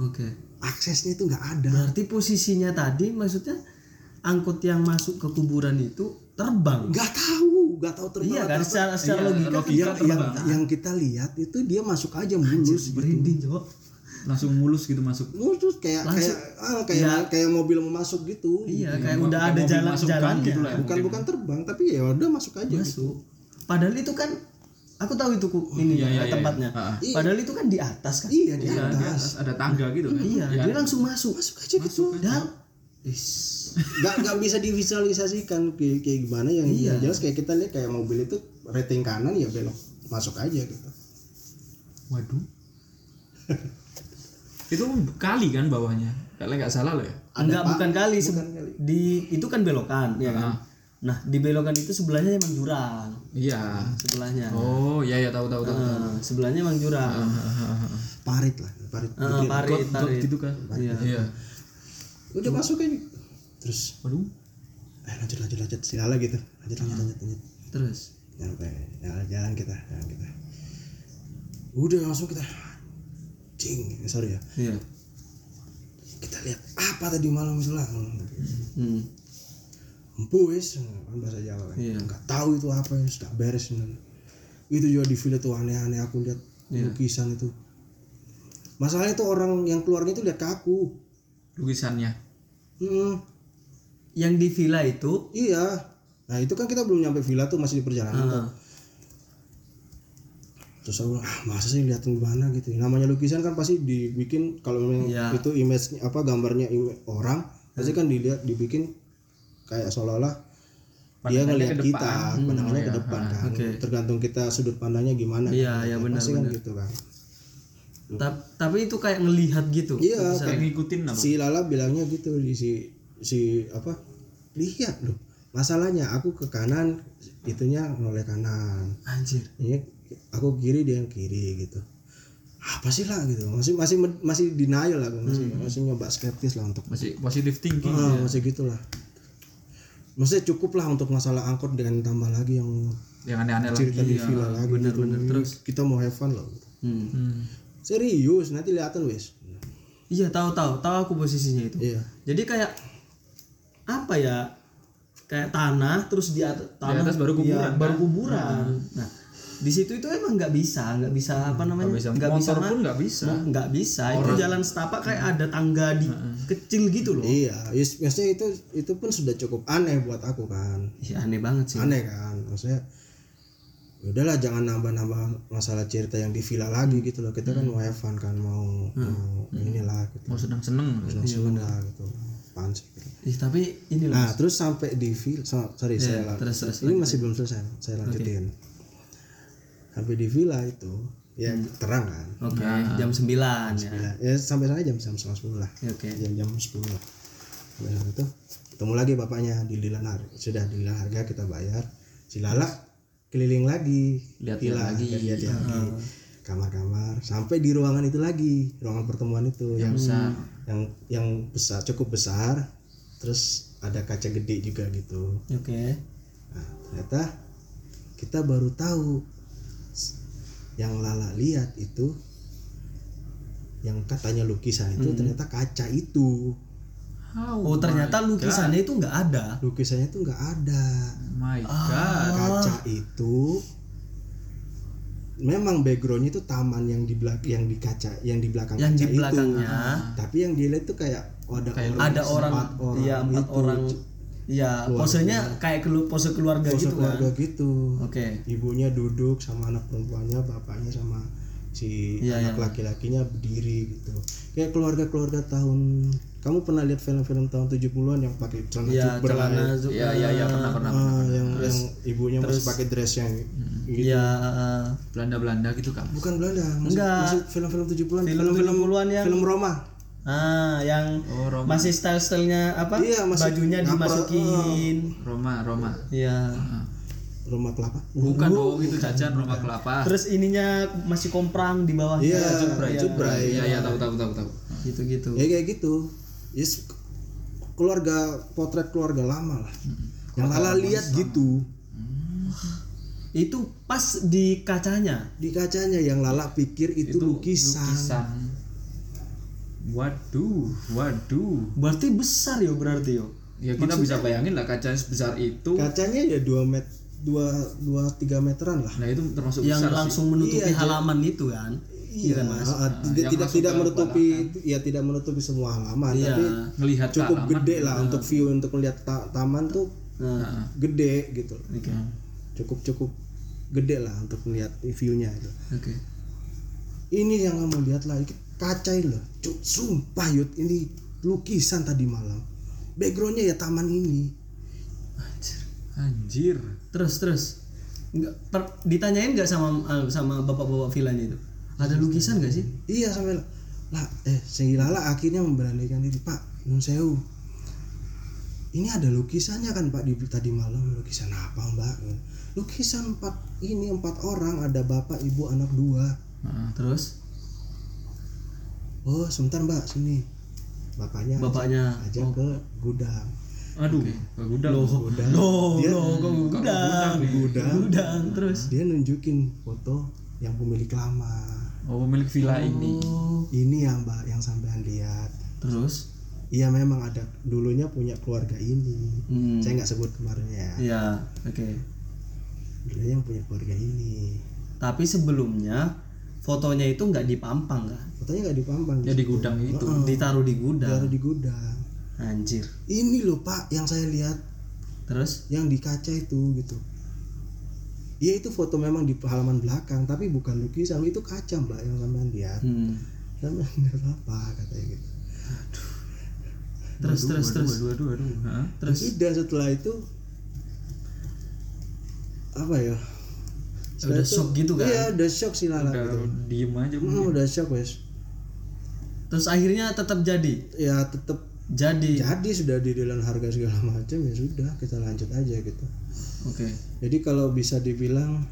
Oke. aksesnya itu nggak ada Berarti posisinya tadi maksudnya angkut yang masuk ke kuburan itu terbang. nggak tahu nggak tahu terbang Iya kan apa. secara, secara Iya, logika, kan logika yang, yang, yang kita lihat itu dia masuk aja mulus gitu. merinding, Jok. Langsung mulus gitu masuk. mulus kayak Langsung. kayak ah, kayak kayak mobil mau masuk gitu Iya, kayak Kayak udah mo- ada masuk gang jalan-jalannya. gitu lah. bukan bukan terbang tapi ya udah masuk aja gitu. Masuk. Padahal itu kan aku tahu itu ku, ini Iya, iya, iya. tempatnya. Ah, ah. Padahal itu kan di atas kan. iya di Iya, di atas atas ada tangga gitu kan. Iya, Ya. dia langsung masuk. masuk aja gitu Dan is nggak nggak bisa divisualisasikan kayak, kayak gimana yang Iya. jelas kayak kita lihat kayak mobil itu rating kanan ya belok masuk aja gitu Waduh. itu kali kan bawahnya. Kalau nggak salah loh ya. enggak bukan kali, se- di itu kan belokan ya kan. Nah, di belokan itu sebelahnya emang jurang. Iya. Sebelahnya. Oh, iya ya tahu tahu tahu. Nah, sebelahnya emang jurang. parit lah parit Ah, parit, parit. gitu kan. Iya. Iya. udah masuk aja terus Waduh. eh lanjut lanjut lanjut segala gitu lanjut lanjut lanjut lanjut Terus sampai jalan jalan kita jalan kita udah langsung kita cing sorry ya iya. kita lihat apa tadi malam lah Hmm. Boys, kan bahasa Jawa kan. Iya. Nggak tahu itu apa yang sudah beres. Nan. Itu juga di video tuh aneh-aneh aku lihat Iya. lukisan itu. Masalahnya itu orang yang keluarnya itu lihat ke aku. Lukisannya. Hmm, Yang di villa itu iya. Nah itu kan kita belum nyampe villa tuh masih di perjalanan. ah, Terus aku bilang, ah masa sih liatin gimana gitu. Namanya lukisan kan pasti dibikin kalau memang Iya. itu image apa gambarnya orang pasti kan dilihat dibikin kayak seolah-olah dia Pandangannya ngelihat ke kita, depan. pandangannya Hmm, ke iya. depan Ah, kan. oke. Tergantung kita sudut pandangnya gimana. Iya, kan. iya, Ya, benar, Pasti kan benar. gitu kan. ta- tapi itu kayak ngelihat gitu. Iya, Kayak ngikutin apa? si Lala bilangnya gitu di si si apa? Lihat loh. Masalahnya aku ke kanan, itunya noleh kanan. Anjir. Ini aku kiri dia yang kiri gitu. Apa sih lah gitu. Masih masih masih denial lah, masih Hmm. masih nyoba skeptis lah untuk Masih positive thinking. Ah, masih gitulah. Maksudnya cukup lah untuk masalah angkot dengan tambah lagi yang Yang aneh-aneh lagi. cerita di ya. villa lagi. bener, gitu. bener. Terus? kita mau have fun loh. Hmm. Hmm. Serius, nanti lihatan wes. Iya tahu tahu tahu aku posisinya itu. Iya. Jadi kayak apa ya? Kayak tanah terus di atas tanah atas baru kuburan, iya, kan? baru kuburan. Nah, di situ itu emang nggak bisa, nggak bisa apa namanya? bisa. Nggak bisa Motor ma- pun nggak bisa. nggak bisa. Itu jalan setapak kayak ada tangga di kecil gitu loh. Iya, maksudnya itu itu pun sudah cukup aneh buat aku kan. Iya aneh banget sih. Aneh kan, maksudnya ya udahlah jangan nambah-nambah masalah cerita yang di villa lagi gitu loh kita kan mau have fun kan mau mau inilah gitu mau seneng seneng senang senang lah gitu apaan sih? Gitu. Ih, tapi ini loh nah terus sampai di villa so- sorry saya lang- terus, terus, ini masih belum selesai saya lanjutin. Sampai di villa itu ya terang kan? Oke jam 9 ya. ya, ya sampai sana jam jam sepuluh lah. Oke. Jam jam sepuluh. Lah sampai sana tuh ketemu lagi bapaknya di Harga sudah di Lilan Harga kita bayar. Si Lala keliling lagi. Lihat-lihat lagi. lihat-lihat lagi kamar-kamar sampai di ruangan itu lagi ruangan pertemuan itu yang besar. yang yang besar cukup besar terus ada kaca gede juga gitu. Oke. Nah ternyata kita baru tahu yang Lala lihat itu yang katanya lukisan itu ternyata kaca itu. Oh ternyata lukisannya itu nggak ada? Lukisannya itu nggak ada. My Ah. god. Kaca itu memang backgroundnya itu taman yang di belakang yang di kaca yang di belakang yang kaca di belakangnya. Itu tapi yang dilihat tuh kayak oh, ada Kayak orang ada orang empat orang iya empat gitu. orang. Iya posenya kayak kelu- pose keluarga Pose gitu kan? keluarga gitu. Oke. Ibunya duduk sama anak perempuannya bapaknya sama si Iya, anak laki-lakinya berdiri gitu. Kayak keluarga-keluarga tahun kamu pernah lihat film-film tahun 70-an yang pakai celana iya jubra celana ya? juga iya iya iya pernah pernah Ah, yang yang ibunya masih pakai dress yang gitu. iya eh, Belanda Belanda gitu kan bukan Belanda maksud, Enggak. maksud film-film 70-an Film film-film 70-an yang- film Roma. Ah yang oh Roma. masih style-stylenya apa? Iya, masih bajunya ngapro- dimasukin. Roma Roma. Iya Roma kelapa. Bukan dong itu jajan Roma kelapa. Terus ininya masih komprang di bawahnya iya jubrai iya iya tahu tahu tahu tahu. Gitu-gitu. Ya kayak gitu. Yes keluarga potret keluarga lama lah. Yang Lala lihat gitu. Itu pas di kacanya? Di kacanya yang Lala pikir itu, lukisan. lukisan. Waduh waduh. Berarti besar ya berarti yo ya kita bisa bayangin lah kaca sebesar itu. Kacanya ya 2 met dua dua tiga meteran lah. Nah itu termasuk yang besar langsung menutupi Iya, halaman itu kan? iya. Mas? ah, ah, tidak yang tidak tidak ke menutupi ya tidak menutupi semua halaman iya. tapi ngelihat ke cukup halaman. gede lah untuk view untuk melihat ta- taman tuh nah, Nah, gede gitu. Oke. Cukup cukup gede lah untuk melihat viewnya itu. Oke. Ini yang kamu lihat lah kaca ini loh. Cuk, sumpah yud ini lukisan tadi malam. Backgroundnya ya taman ini anjir. Terus terus. Nggak per- ditanyain nggak sama ah, sama bapak-bapak villanya itu? Ada lukisan nggak sih? Iya sampai lah eh si Lala akhirnya memberanikan diri pak Nun Sewu. Ini ada lukisannya kan pak di tadi malam. Lukisan apa mbak? Lukisan empat ini empat orang ada bapak ibu anak dua. Nah, terus? Oh sebentar mbak sini. Bapaknya ajak- bapaknya. ajak ke gudang aduh ke gudang gudang loh dia loh kok gudang gudang gudang terus? Dia nunjukin foto yang pemilik lama. Oh pemilik villa ini oh. ini. Ya mbak yang sampean lihat. Terus? Iya memang ada. Dulunya punya keluarga ini. Hmm. saya nggak sebut kemarin ya iya oke. Dulunya yang punya keluarga ini. Tapi sebelumnya fotonya itu nggak dipampang kan fotonya nggak dipampang. Ya di gudang itu. Ditaruh di gudang. Taruh di gudang anjir. Ini loh pak yang saya lihat. Terus? Yang di kaca itu gitu. Iya itu foto memang di halaman belakang tapi bukan lukisan. Itu kaca mbak yang sampean lihat. Hmm. sampean lihat apa katanya gitu. Terus terus terus. aduh aduh aduh Hah? terus? Udah setelah itu apa ya? udah shock gitu kan? Iya, udah shock sih Lala udah gitu. diem aja Hmm, udah shock wes. terus akhirnya tetap jadi? Ya tetap jadi jadi sudah di dalam harga segala macam ya sudah kita lanjut aja gitu. oke Jadi kalau bisa dibilang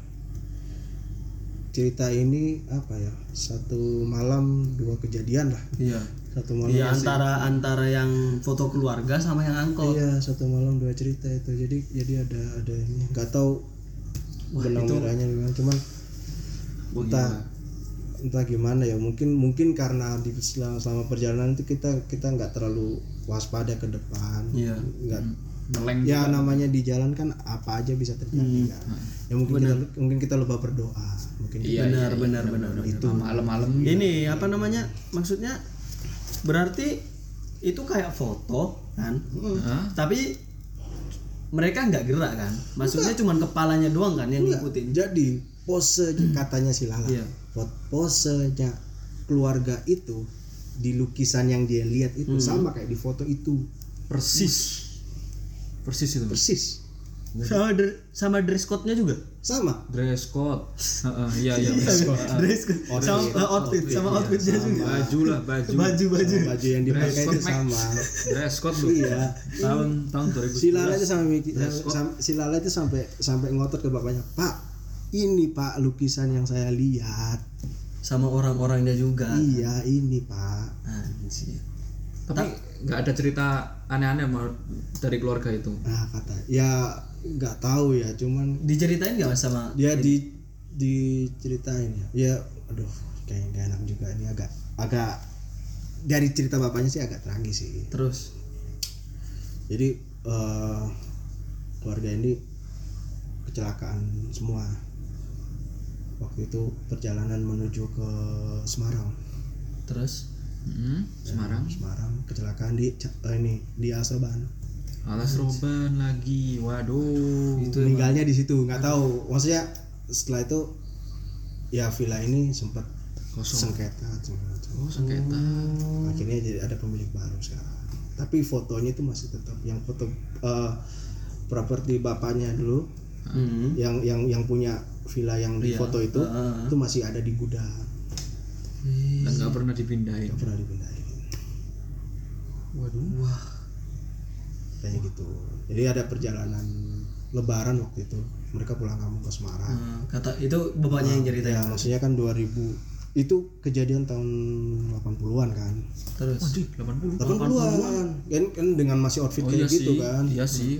cerita ini apa ya? Satu malam dua kejadian lah. iya Satu malam Iya antara antara yang foto keluarga sama yang angkot. Iya, satu malam dua cerita itu. Jadi jadi ada ada ini nggak tahu benang merahnya gimana cuman entah entah gimana ya mungkin mungkin karena di selama, selama perjalanan itu kita kita nggak terlalu waspada ke depan. Iya. nggak meleng ya namanya di jalan kan apa aja bisa terjadi kan. Ya mungkin kita mungkin kita lupa berdoa. Mungkin iya benar, benar, benar, benar. itu. Malam-malam Ini apa namanya? Maksudnya berarti itu kayak foto kan? Hah? Tapi mereka nggak gerak kan? Maksudnya cuman kepalanya doang kan yang ngikutin? Jadi pose katanya si Lala. Iya. Po- posenya keluarga itu di lukisan yang dia lihat itu Hmm. sama kayak di foto itu. Persis. Persis itu. Persis. Sama dre- sama dress code-nya juga? Sama. Dress code. Heeh, iya iya. Dress code. Dress code. Sama eh, outfit. Sama outfitnya juga. baju lah baju. Baju baju. baju yang dipakai Dress itu sama. Dress code lu. Iya. Tahun tahun 2011 si Lala itu sampai si Lala itu sampai sampai ngotot ke bapaknya pak ini pak lukisan yang saya lihat. Sama orang-orangnya juga. Iya ini pak. Anjir. tapi nggak ada cerita aneh-aneh mau dari keluarga itu? Nah kata ya nggak tahu ya cuman diceritain nggak sama dia di diceritain ya. Ya aduh kayak nggak enak juga. Ini agak agak dari cerita bapaknya sih agak tragis sih. Terus? Jadi eh, keluarga ini kecelakaan semua waktu itu perjalanan menuju ke Semarang. Terus? Mm, Semarang. Semarang kecelakaan di eh, ini di Asoban alas roban lagi waduh. Itu meninggalnya di situ nggak tahu. Maksudnya setelah itu ya villa ini sempat kosong. sengketa segala macam. oh sengketa. Akhirnya jadi ada pemilik baru sekarang. Tapi fotonya itu masih tetap yang foto eh, properti bapaknya dulu. Hmm. yang yang yang punya villa yang di Iya. foto itu Heeh. itu masih ada di gudang. Dan nggak pernah dipindahin. Nggak pernah dipindahin. Waduh. Wah. Kayak gitu. Jadi ada perjalanan lebaran waktu itu. Mereka pulang kampung ke Semarang. Nah, kata itu bapaknya yang ceritain ya maksudnya kan 2000 itu kejadian tahun 80-an kan? Terus? Waduh, 80 80-an kan kan dengan masih outfit oh kayak iya gitu sih kan? iya sih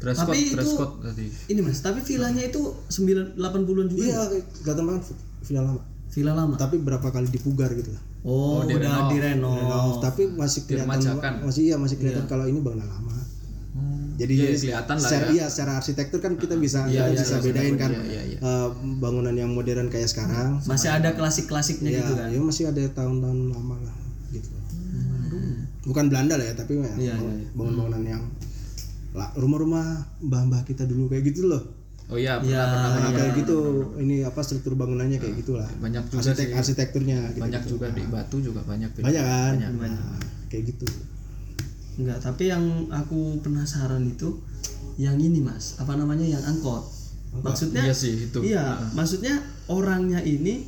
dress Tapi code dress itu- code tadi. ini mas tapi villanya itu 9 80-an juga iya ya? kelihatan banget villa lama. Villa lama? Tapi berapa kali dipugar gitu. Lah oh, di udah Renov, tapi masih kelihatan masih iya masih kelihatan kalau ini bangunan lama. Jadi Iya, jadi kelihatan lah secara, ya. iya secara arsitektur kan kita bisa Iya, kita iya, bisa iya, bedain kan iya, iya, iya. eh, bangunan yang modern kayak sekarang. Masih ada klasik-klasiknya ya, gitu kan? ya masih ada tahun-tahun lama lah gitu. Bukan Belanda lah ya tapi ya, Iya, bangun- iya, iya. bangunan-bangunan yang rumah-rumah mbah-mbah kita dulu kayak gitu loh. Oh iya pernah Iya, pernah Nah, pernah kayak gitu ini apa struktur bangunannya kayak gitulah banyak juga arsitek sih. arsitekturnya gitu, banyak juga di batu juga banyak banyak kan? Banyak. Nah, kayak gitu. Enggak tapi yang aku penasaran itu yang ini mas. Apa namanya? Yang angkot. Maksudnya iya sih itu. iya maksudnya orangnya ini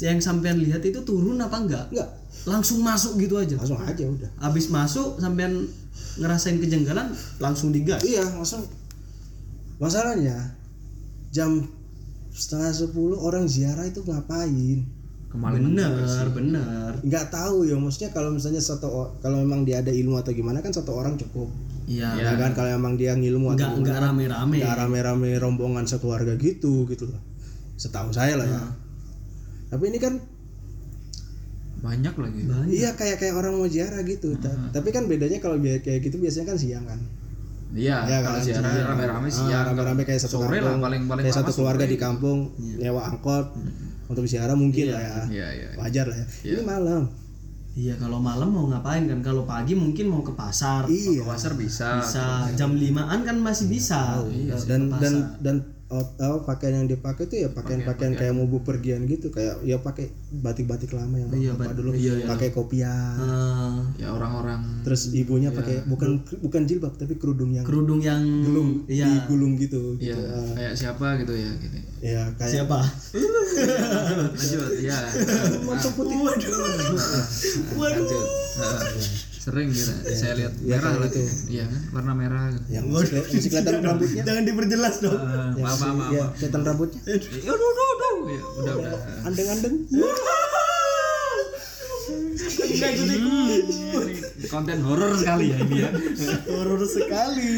yang sampean lihat itu turun apa enggak? Enggak. Langsung masuk gitu aja? Langsung aja udah. Habis masuk sampean ngerasain kejanggalan langsung digas. Iya langsung. Masalahnya jam setengah sepuluh orang ziarah itu ngapain? Kemarin bener bener. Nggak tahu ya maksudnya kalau misalnya satu kalau memang dia ada ilmu atau gimana kan satu orang cukup. Iya. Ya kan kalau emang dia ngilmu enggak atau enggak rame-rame. nggak rame-rame rombongan sekeluarga gitu gitu loh. Setahu saya lah ya. Tapi ini kan banyak lagi. Banyak. iya kayak kayak orang mau ziarah gitu. Ta- tapi kan bedanya kalau kayak gitu biasanya kan siang kan. Iya Iya kalau kan? ziarah Iya. rame-rame Ah, siang. rame-rame kayak satu sore lah kampung paling paling kayak satu keluarga sore. di kampung nyewa angkot untuk ziarah mungkin lah ya. iya iya. Wajar lah ya. Ini malam. Iya kalau malam mau ngapain kan? Kalau pagi mungkin mau ke pasar. Iya. Ke pasar bisa. Bisa. Jam limaan kan masih bisa. Iya. Ke dan dan dan oh, oh, pakaian yang dipakai tuh ya pakaian-pakaian kayak mau pergian gitu kayak ya pakai batik-batik lama yang Iya, bapak dulu. iya, iya. pakai kopiah. Eh, ya orang-orang terus ibunya pakai bukan bukan jilbab tapi kerudung yang kerudung yang gulung iya. digulung gitu Iya, gitu. Ah, kayak siapa gitu ya gini. ya kayak siapa? Lanjut, ya. Moncong putih. Lanjut. Heeh. Sering gitu. Saya lihat Iya, merah kayak lagi. Iya kan? Warna merah gitu. yang masih, masih kelihatan rambutnya jangan diperjelas dong Eh, Yang maaf, maaf, maaf. ya kelihatan rambutnya Ya, udah, udah, udah. Ya, udah, udah. andeng-andeng Ini konten horor sekali ya ini ya. horor sekali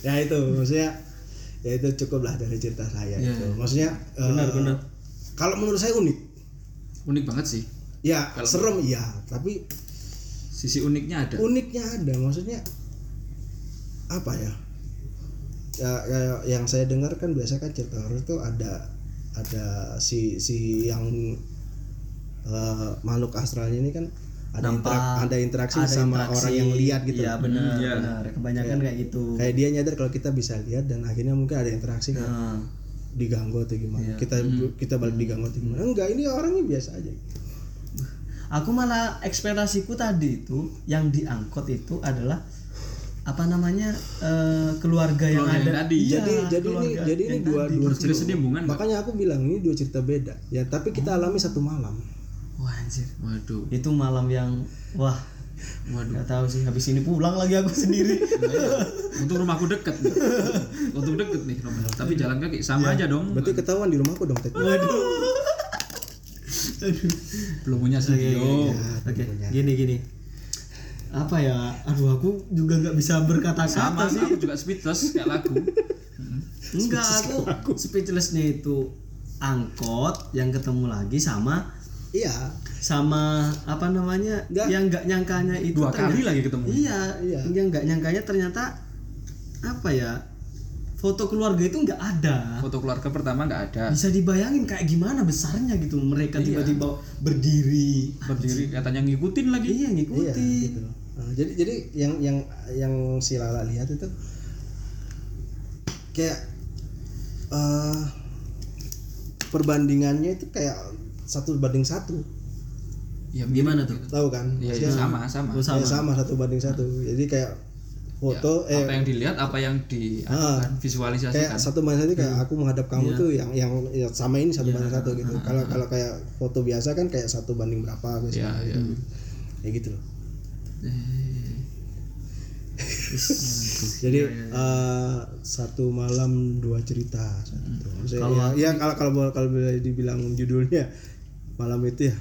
ya itu maksudnya ya itu cukup lah dari cerita saya Iya, itu iya. maksudnya benar eh, benar kalau menurut saya unik Unik banget sih. ya serem iya tapi Sisi uniknya ada. uniknya ada maksudnya apa ya ya, ya yang saya dengar kan biasa kan cerita horor itu ada ada si si yang eh, makhluk astralnya ini kan ada Nampak, interak- ada interaksi ada sama interaksi. orang yang lihat gitu Iya loh. benar, iya. benar. Kebanyakan kayak gitu. kayak dia nyadar kalau kita bisa lihat dan akhirnya mungkin ada interaksi kan Nah, diganggu atau gimana Iya. kita kita balik diganggu atau gimana enggak ini orangnya biasa aja aku malah ekspektasiku tadi itu yang diangkut itu adalah apa namanya eh, keluarga yang Keluarga yang ada. tadi. Iya, jadi jadi ini jadi ini dua tadi. dua nggak? makanya aku bilang ini dua cerita beda ya tapi kita alami satu malam Wah anjir. Waduh. Itu malam yang wah Waduh. nggak tahu sih habis ini pulang lagi aku sendiri. Untuk rumahku deket nih. Untuk deket nih rumah. Tapi jalan kaki sama aja dong. berarti ketahuan di rumahku dong Waduh. Belum punya studio. Oke, gini gini. Apa ya? Aduh, aku juga nggak bisa berkata-kata Sama sih. aku juga speechless kayak lagu. Enggak, aku speechlessnya itu angkot yang ketemu lagi sama iya sama apa namanya Nggak. yang nggak nyangkanya itu Dua ternyata- kali lagi ketemu. iya, Iya. yang nggak nyangkanya ternyata apa ya foto keluarga itu nggak ada. Foto keluarga pertama nggak ada. bisa dibayangin kayak gimana besarnya gitu mereka tiba-tiba berdiri. Berdiri katanya ngikutin lagi. iya iya ngikutin gitu. Nah, jadi jadi yang yang yang si Lala lihat itu kayak eh perbandingannya itu kayak satu banding satu. Ya, gimana tuh? tahu kan? Iya, iya, sama, sama. Sama. sama sama satu banding satu. Jadi kayak foto eh apa yang dilihat, apa yang di Ah. kan, visualisasikan. kayak satu banding satu kayak aku menghadap kamu Iya. tuh yang yang ya, sama ini satu banding satu gitu. Kalau kalau kayak foto biasa kan kayak satu banding berapa Iya, biasanya iya. kayak gitu loh. Eh, jadi eh, satu malam dua cerita. Maksudnya, Kalau ya, ya kalau kalau kalau boleh dibilang judulnya malam itu ya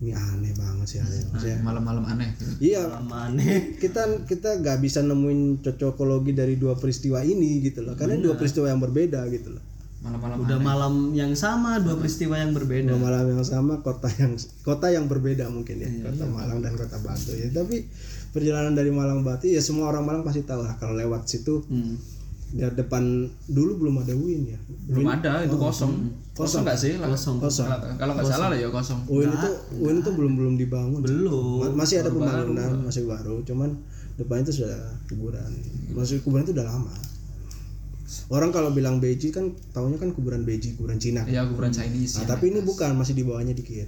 ini aneh banget sih aneh. Maksudnya, malam-malam aneh. gitu. iya aneh kita kita nggak bisa nemuin cocokologi dari dua peristiwa ini gitu loh karena dua peristiwa yang berbeda gitu loh Malam-malam udah aneh. malam yang sama dua peristiwa yang berbeda dua malam yang sama kota yang kota yang berbeda mungkin ya kota Malang dan kota Batu ya tapi perjalanan dari Malang Batu ya semua orang Malang pasti tahu lah kalau lewat situ Hmm. Di depan dulu belum ada Win ya. Belum ada itu kosong. Kosong nggak sih? Lah. kosong. kosong Kalau kalau nggak salah lah ya kosong. Win itu Win itu belum belum dibangun. Belum. Ma- masih ada pembangunan masih baru. Cuman depan itu sudah kuburan. Masih kuburan itu udah lama. Orang kalau bilang Beji kan tahunya kan kuburan Beji kuburan Cina. Iya, kuburan Chinese. Nah, tapi ini bukan masih di bawahnya dikit.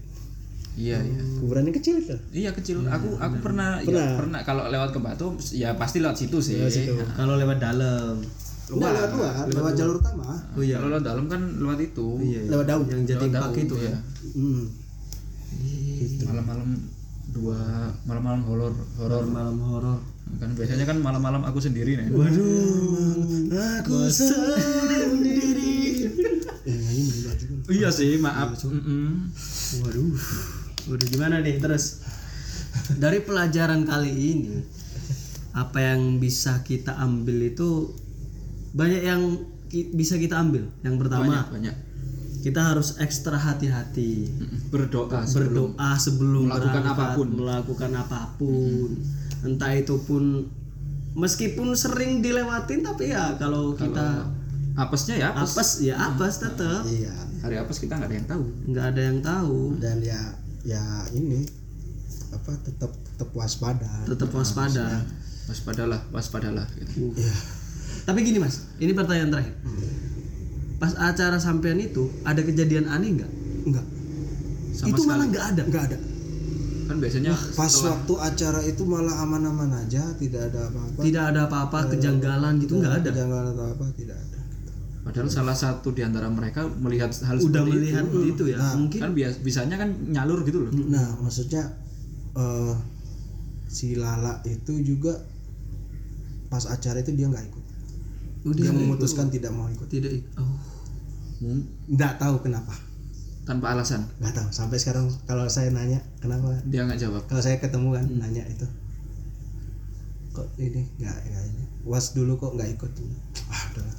Iya, iya. kuburan yang kecil itu. Iya kecil. Aku aku pernah, ya pernah. kalau lewat ke Batu ya pasti lewat situ sih. kalau lewat dalam Enggak lewat luar, lewat jalur utama. oh iya Kalau lewat dalam kan lewat itu. iya Lewat daun. yang jadi Lewat daun, itu ya. Hmm. Malam-malam dua malam-malam horor horor malam horor kan biasanya kan malam-malam aku sendiri nih. waduh Aku sendiri. Eh, juga. Iya sih, maaf. Mm-mm. waduh udah gimana nih terus dari pelajaran kali ini apa yang bisa kita ambil itu banyak yang ki- bisa kita ambil yang pertama Banyak banyak. kita harus ekstra hati-hati. Berdoa sebelum berdoa sebelum melakukan berangkat, apa pun. melakukan apa pun entah itu pun meskipun sering dilewatin tapi ya kalau kita apesnya ya apes. apes ya apes tetap Iya. Hari apes kita nggak ada yang tahu. nggak ada yang tahu Dan ya ya ini apa tetap tetap waspada. tetap waspada Waspadalah, waspadalah. Gitu. Iya. Tapi gini mas ini pertanyaan terakhir pas acara sampean itu ada kejadian aneh nggak Enggak, Sama itu sekali. malah nggak ada enggak ada. Kan biasanya Pas waktu acara itu malah aman-aman aja, tidak ada apa-apa. tidak ada apa-apa kejanggalan gitu nggak ada Jangan atau apa, tidak ada. padahal salah satu di antara mereka melihat hal udah seperti melihat itu ya Nah, mungkin itu. Kan bias bisanya kan nyalur gitu loh. Nah, maksudnya eh si Lala itu juga pas acara itu dia nggak ikut. Oh, Dia memutuskan tidak mau ikut. tidak ik- oh Hmm, Nggak tahu kenapa. tanpa alasan. Nggak tahu. Sampai sekarang kalau saya nanya kenapa, Dia nggak jawab. kalau saya ketemu kan nanya itu, kok ini nggak nggak ini. Was dulu kok nggak ikut. Ah, udahlah.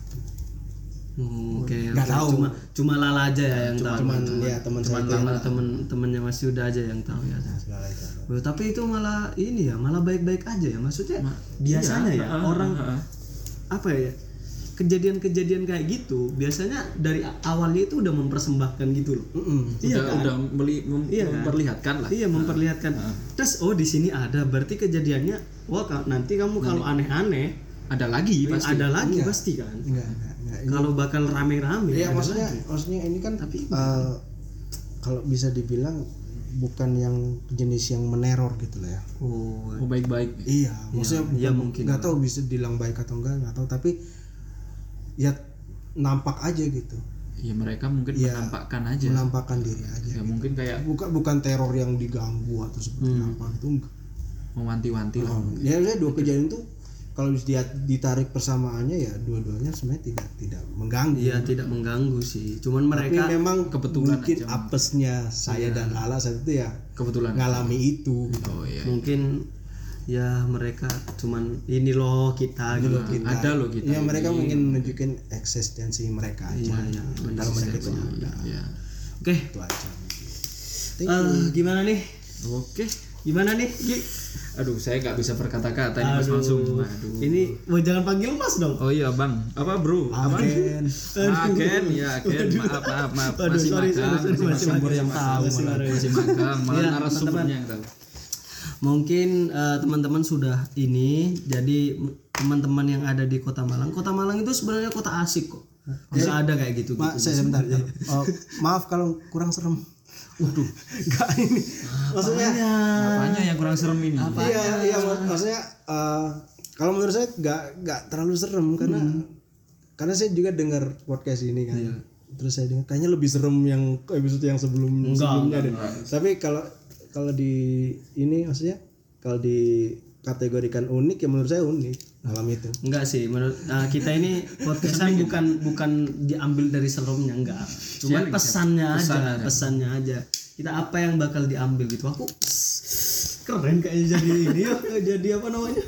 Hmm, Oke, Nggak oke. tahu. cuma cuma Lala aja ya yang tahu. Cuman ya teman saya itu Sama yang temen-temennya Mas Yuda aja yang tahu ya. Nah, Lala. Oh, tapi itu malah ini ya, malah baik-baik aja ya. Maksudnya biasanya ya Iya, orang heeh. apa ya? Kejadian-kejadian kayak gitu biasanya dari awalnya itu udah mempersembahkan gitu loh Mm-mm. Iya udah, kan? udah meli- mem- Iya kan? memperlihatkan lah Iya memperlihatkan. Terus oh di sini ada berarti kejadiannya wah ka- nanti kamu kalau aneh-aneh ada lagi pasti ada lagi Enggak. pasti kan. enggak enggak enggak Kalau bakal rame-rame. Iya ada maksudnya lagi. maksudnya ini kan eh, kalau bisa dibilang bukan yang jenis yang meneror gitu lah ya. Oh. oh baik-baik Iya, maksudnya iya bukan- mungkin. nggak tahu bisa dibilang baik atau enggak nggak tahu tapi ya nampak aja gitu, ya mereka mungkin Iya. menampakkan aja menampakkan diri aja. ya mungkin kayak Bukan bukan teror yang diganggu atau seperti apa itu enggak. mewanti-wanti lah Oh, ya udah dua kejadian itu kalau dia ditarik persamaannya ya dua-duanya sebenarnya tidak tidak mengganggu. Iya tidak mengganggu sih. Cuman Tapi mereka memang kebetulan mungkin apesnya saya dan Lala saat itu ya kebetulan ngalami itu. gitu. oh iya mungkin ya mereka cuman ini loh kita gitu. Kita- ada loh kita Ya mereka mungkin nunjukin eksistensi mereka aja. Kalau sih, mereka itu ada ya Oke. itu aja. eh, gimana nih? oke Gimana nih? Gi? aduh saya nggak bisa berkata-kata ini mas langsung aduh Ini oh, jangan panggil Mas dong. oh iya bang apa bro apa Agen. Agen ya Agen maaf maaf maaf Aduh, masih sorry, magang sorry, sorry, masih narasumber magang. yang tahu Masih magang. masih magang malah Iya, narasumbernya yang tahu Mungkin eh, teman-teman sudah ini jadi teman-teman yang ada di Kota Malang. Kota Malang itu sebenarnya kota asik kok. Bisa ada kayak gitu. Ma, saya sebentar. Oh, maaf kalau kurang serem. Waduh, enggak ini. Maksudnya apanya yang kurang serem ini Iya, iya mak- maksudnya eh, kalau menurut saya nggak nggak terlalu serem karena karena saya juga dengar podcast ini kan. Terus saya dengar kayaknya lebih serem yang episode yang sebelum sebelumnya deh. Tapi kalau kalau di ini maksudnya kalau dikategorikan unik ya menurut saya unik malam itu. Enggak sih, menurut eh, kita ini podcastan bukan bukan diambil dari seremnya enggak. Cuman pesannya aja, pesannya aja. Kita apa yang bakal diambil gitu. Aku keren kayaknya jadi ini ya, jadi apa namanya?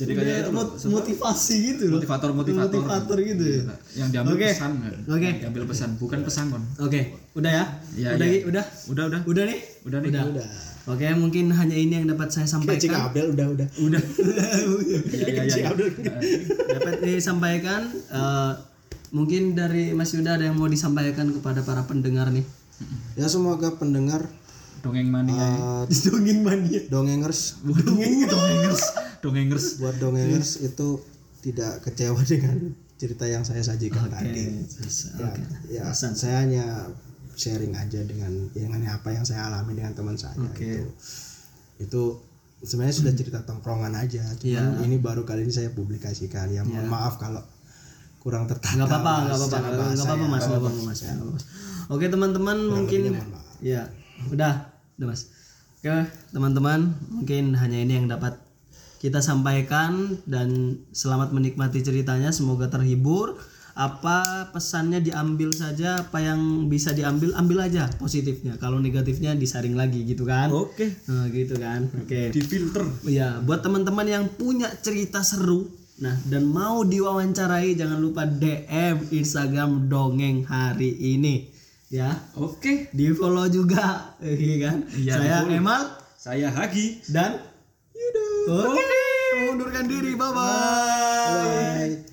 Jadi kayak Udah itu mot- motivasi gitu loh. motivator motivator Motivator gitu ya. yang diambil Oke. pesan kan Oke. Yang diambil pesan bukan pesan kon Oke, udah ya? Iya, udah, iya. Gi? udah, udah udah udah nih, udah nih Udah. Oke, mungkin hanya ini yang dapat saya sampaikan. Cik Abdel udah udah. Udah. ya ya ya, ya. dapat disampaikan. eh, mungkin dari Mas Yuda ada yang mau disampaikan kepada para pendengar nih. Ya semoga pendengar dongeng mania eh, Dongeng mania. dongengers dongengers dongengers buat dongengers itu tidak kecewa dengan cerita yang saya sajikan tadi. Ya, ya saya hanya sharing aja dengan dengan apa yang saya alami dengan teman saya Oke. itu. Itu sebenarnya sudah cerita tongkrongan aja, cuman ini baru kali ini saya publikasikan. Ya mohon maaf kalau kurang tertata. Nggak apa-apa, nggak apa-apa, secara nggak apa-apa ya. mas, nggak apa-apa mas. Oke teman-teman mungkin, ya udah, udah mas. Oke teman-teman mungkin hanya ini yang dapat kita sampaikan dan selamat menikmati ceritanya. Semoga terhibur. Apa pesannya diambil saja, apa yang bisa diambil ambil aja positifnya. Kalau negatifnya disaring lagi gitu kan? oke Nah, gitu kan. Oke. di filter Ya, buat teman-teman yang punya cerita seru, nah dan mau diwawancarai jangan lupa DM Instagram dongeng hari ini, ya. Oke. Okay. di follow juga iya kan? Ya, saya Emal. Saya Hagi. Dan Yuda. Oke. Okay. mengundurkan diri. Bye bye, bye.